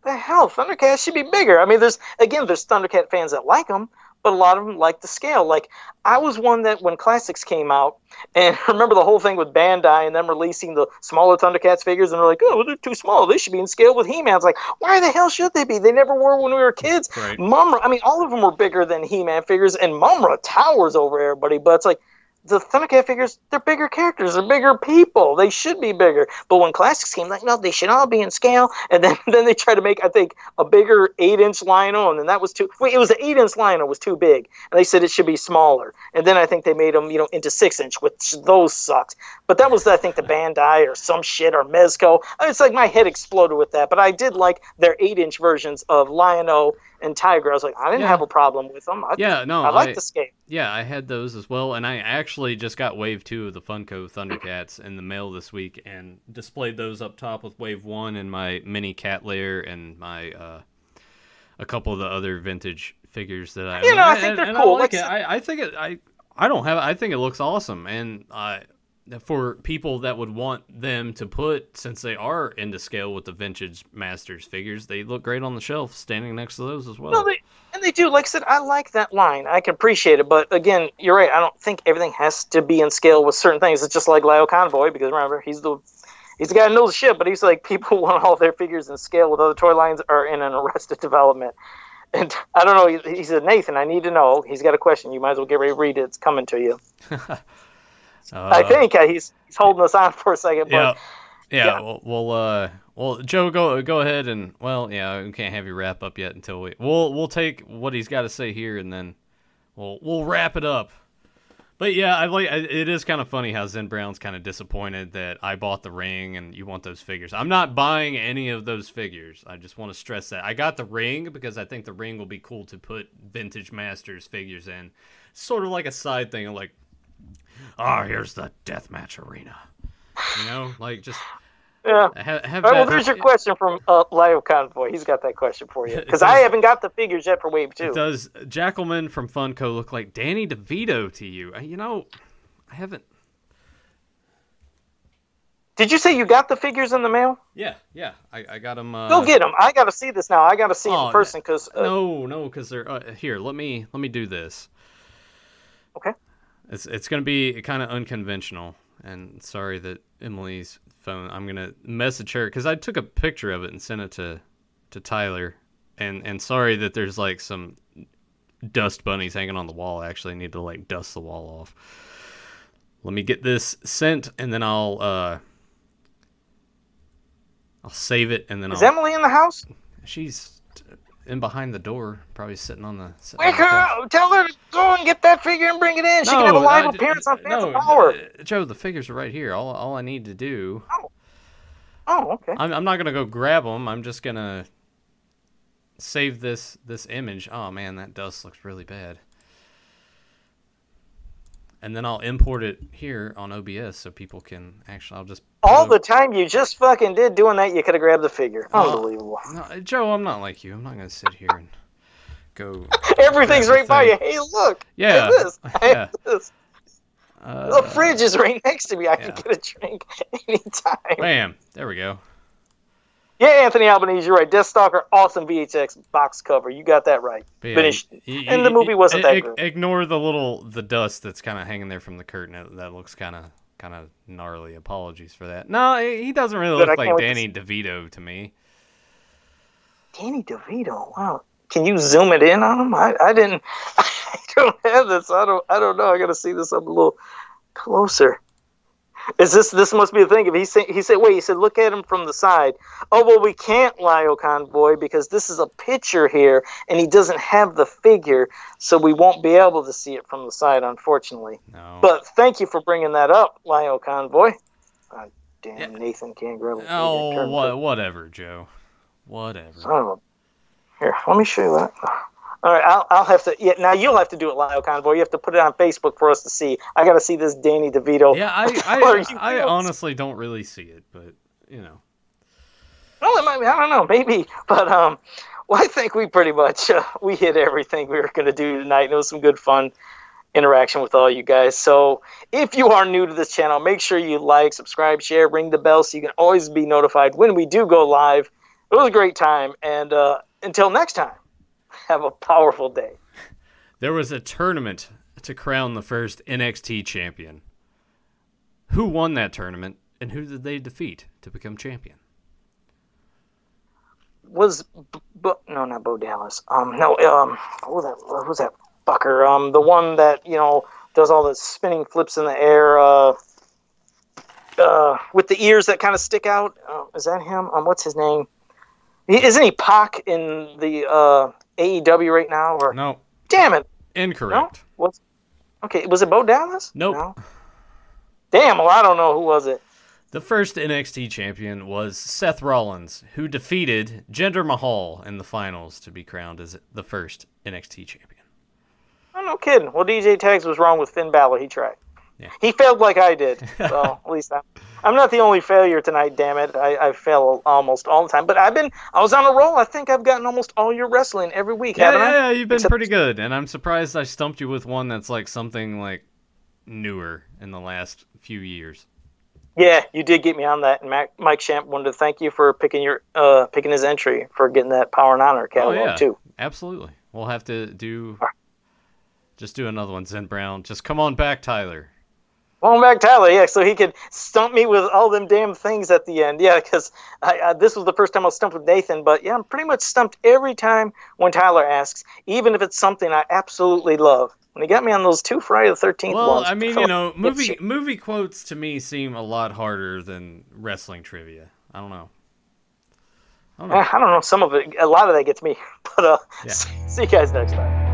the hell, Thundercats should be bigger. I mean, there's, again, there's Thundercat fans that like them, but a lot of them like the scale. Like I was one that when classics came out, and remember the whole thing with Bandai and them releasing the smaller Thundercats figures, and they're like, oh, they're too small. They should be in scale with He-Man. It's like, why the hell should they be? They never were when we were kids. Right. Mumm-Ra, I mean, all of them were bigger than He-Man figures, and Mumm-Ra towers over everybody. But it's like the Thundercat figures, they're bigger characters, they're bigger people. They should be bigger. But when classics came, like, no, they should all be in scale. And then, then they tried to make, I think, a bigger eight inch Lion-O, and then that was too. Wait, it was an eight inch Lion-O was too big, and they said it should be smaller. And then I think they made them, you know, into six inch, which those sucked. But that was, I think, the Bandai or some shit or Mezco. It's like my head exploded with that. But I did like their eight inch versions of Lion-O and Tiger. I was like, I didn't yeah. have a problem with them. I, yeah, no, I like the scale. Yeah, I had those as well, and I actually just got Wave Two of the Funko Thundercats in the mail this week, and displayed those up top with Wave One and my mini cat lair and my uh, a couple of the other vintage figures that I. You know, I think they're cool. I like it. I, I think it. I I don't have. I think it looks awesome, and I for people that would want them to put since they are into scale with the vintage masters figures they look great on the shelf standing next to those as well no, they, and they do like i said i like that line i can appreciate it but again you're right i don't think everything has to be in scale with certain things it's just like lio convoy because remember he's the he's the guy who knows shit but he's like people want all their figures in scale with other toy lines are in an arrested development and I don't know. He said, Nathan, I need to know. He's got a question. You might as well get ready to read it. It's coming to you. Uh, I think uh, he's he's holding us on for a second. Yeah, yeah. yeah. Well, we'll uh, well, Joe, go go ahead and well, yeah, we can't have you wrap up yet until we we'll we'll take what he's got to say here and then we'll we'll wrap it up. But yeah, I like it is kind of funny how Zen Brown's kind of disappointed that I bought the ring and you want those figures. I'm not buying any of those figures. I just want to stress that. I got the ring because I think the ring will be cool to put vintage masters figures in. Sort of like a side thing like oh, here's the deathmatch arena. You know, like just yeah. Have, have well, there's your question from uh, Lio Convoy. He's got that question for you because I haven't got the figures yet for Wave Two. Does Jackalman from Funko look like Danny DeVito to you? Uh, you know, I haven't. Did you say you got the figures in the mail? Yeah, yeah, I, I got them. Uh... Go get them. I got to see this now. I got to see oh, in person because uh... no, no, because they're uh, here. Let me let me do this. Okay. It's it's gonna be kind of unconventional, and sorry that Emily's phone. I'm gonna message her because I took a picture of it and sent it to to Tyler, and and sorry that there's like some dust bunnies hanging on the wall. I actually need to like dust the wall off. Let me get this sent, and then I'll uh I'll save it, and then is I'll, Emily in the house? She's in behind the door, probably sitting on the. Sitting Wake her up! Tell her to go and get that figure and bring it in. She no, can have a live I, appearance on Fans no, Power. Uh, Joe, the figures are right here. All, all I need to do. Oh. Oh, okay. I'm, I'm not gonna go grab them. I'm just gonna save this this image. Oh man, that dust looks really bad and then I'll import it here on OBS so people can actually. I'll just all the time you just fucking did doing that. You could have grabbed the figure. Unbelievable. No, Joe, I'm not like you. I'm not gonna sit here and go. Everything's right by you. Hey, look. Yeah. this. Yeah. this. Uh, the fridge is right next to me. I yeah. can get a drink anytime. Bam. There we go. Yeah, Anthony Albanese, you're right. Death Stalker, awesome VHS box cover. You got that right. Yeah, Finished. and the movie wasn't that good. Ignore the little the dust that's kind of hanging there from the curtain. That looks kind of kind of gnarly. Apologies for that. No, he doesn't really look like Danny to... DeVito to me. Danny DeVito. Wow. Can you zoom it in on him? I, I didn't. I don't have this. I don't. I don't know. I got to see this up a little closer. Is this this must be the thing? If he said he said wait, he said look at him from the side. Oh well, we can't Lio Convoy because this is a picture here, and he doesn't have the figure, so we won't be able to see it from the side, unfortunately. No. But thank you for bringing that up, Lio Convoy. Oh, uh, damn, Yeah. Nathan can't grab it. oh, what, whatever, Joe. Whatever. Son of a... Here, let me show you that. All right, I'll, I'll have to. Yeah, now you'll have to do it, Lio Convoy. You have to put it on Facebook for us to see. I got to see this Danny DeVito. Yeah, I I, I honestly don't really see it, but you know. Well, it might be. I don't know, maybe. But um, well, I think we pretty much uh, we hit everything we were going to do tonight. And it was some good fun interaction with all you guys. So if you are new to this channel, make sure you like, subscribe, share, ring the bell so you can always be notified when we do go live. It was a great time, and uh, until next time, have a powerful day. There was a tournament to crown the first NXT champion. Who won that tournament and who did they defeat to become champion? Was B- B- no, not Bo Dallas. Um, no, um, was that? Was that fucker? Um, the one that you know does all the spinning flips in the air. Uh, uh, with the ears that kind of stick out. Uh, is that him? Um, what's his name? He, isn't he Pac in the uh, AEW right now? Or No, damn it, incorrect. No? what's okay? Was it Bo Dallas? Nope. No? Damn, well I don't know who was it. The first NXT champion was Seth Rollins, who defeated Jinder Mahal in the finals to be crowned as the first NXT champion. Oh, no kidding. Well, DJ Tags was wrong with Finn Balor. He tried. Yeah. He failed like I did. So at least I'm, I'm not the only failure tonight. Damn it, I, I fail almost all the time. But I've been I was on a roll. I think I've gotten almost all your wrestling every week, Yeah, haven't yeah, I? yeah, you've been Except- pretty good, and I'm surprised I stumped you with one that's like something like newer in the last few years. Yeah, you did get me on that. And Mac, Mike Shamp wanted to thank you for picking your uh picking his entry for getting that Power and Honor catalog oh yeah, too. absolutely. We'll have to do just do another one, Zen Brown. Just come on back, Tyler. Welcome back, Tyler. Yeah, so he could stump me with all them damn things at the end. Yeah, because this was the first time I was stumped with Nathan, but yeah, I'm pretty much stumped every time when Tyler asks, even if it's something I absolutely love. When he got me on those two Friday the Thirteenth Well, ones, I mean, you know, movie movie quotes to me seem a lot harder than wrestling trivia. I don't know. I don't know. Eh, I don't know. Some of it, a lot of that gets me. But uh, Yeah. see you guys next time.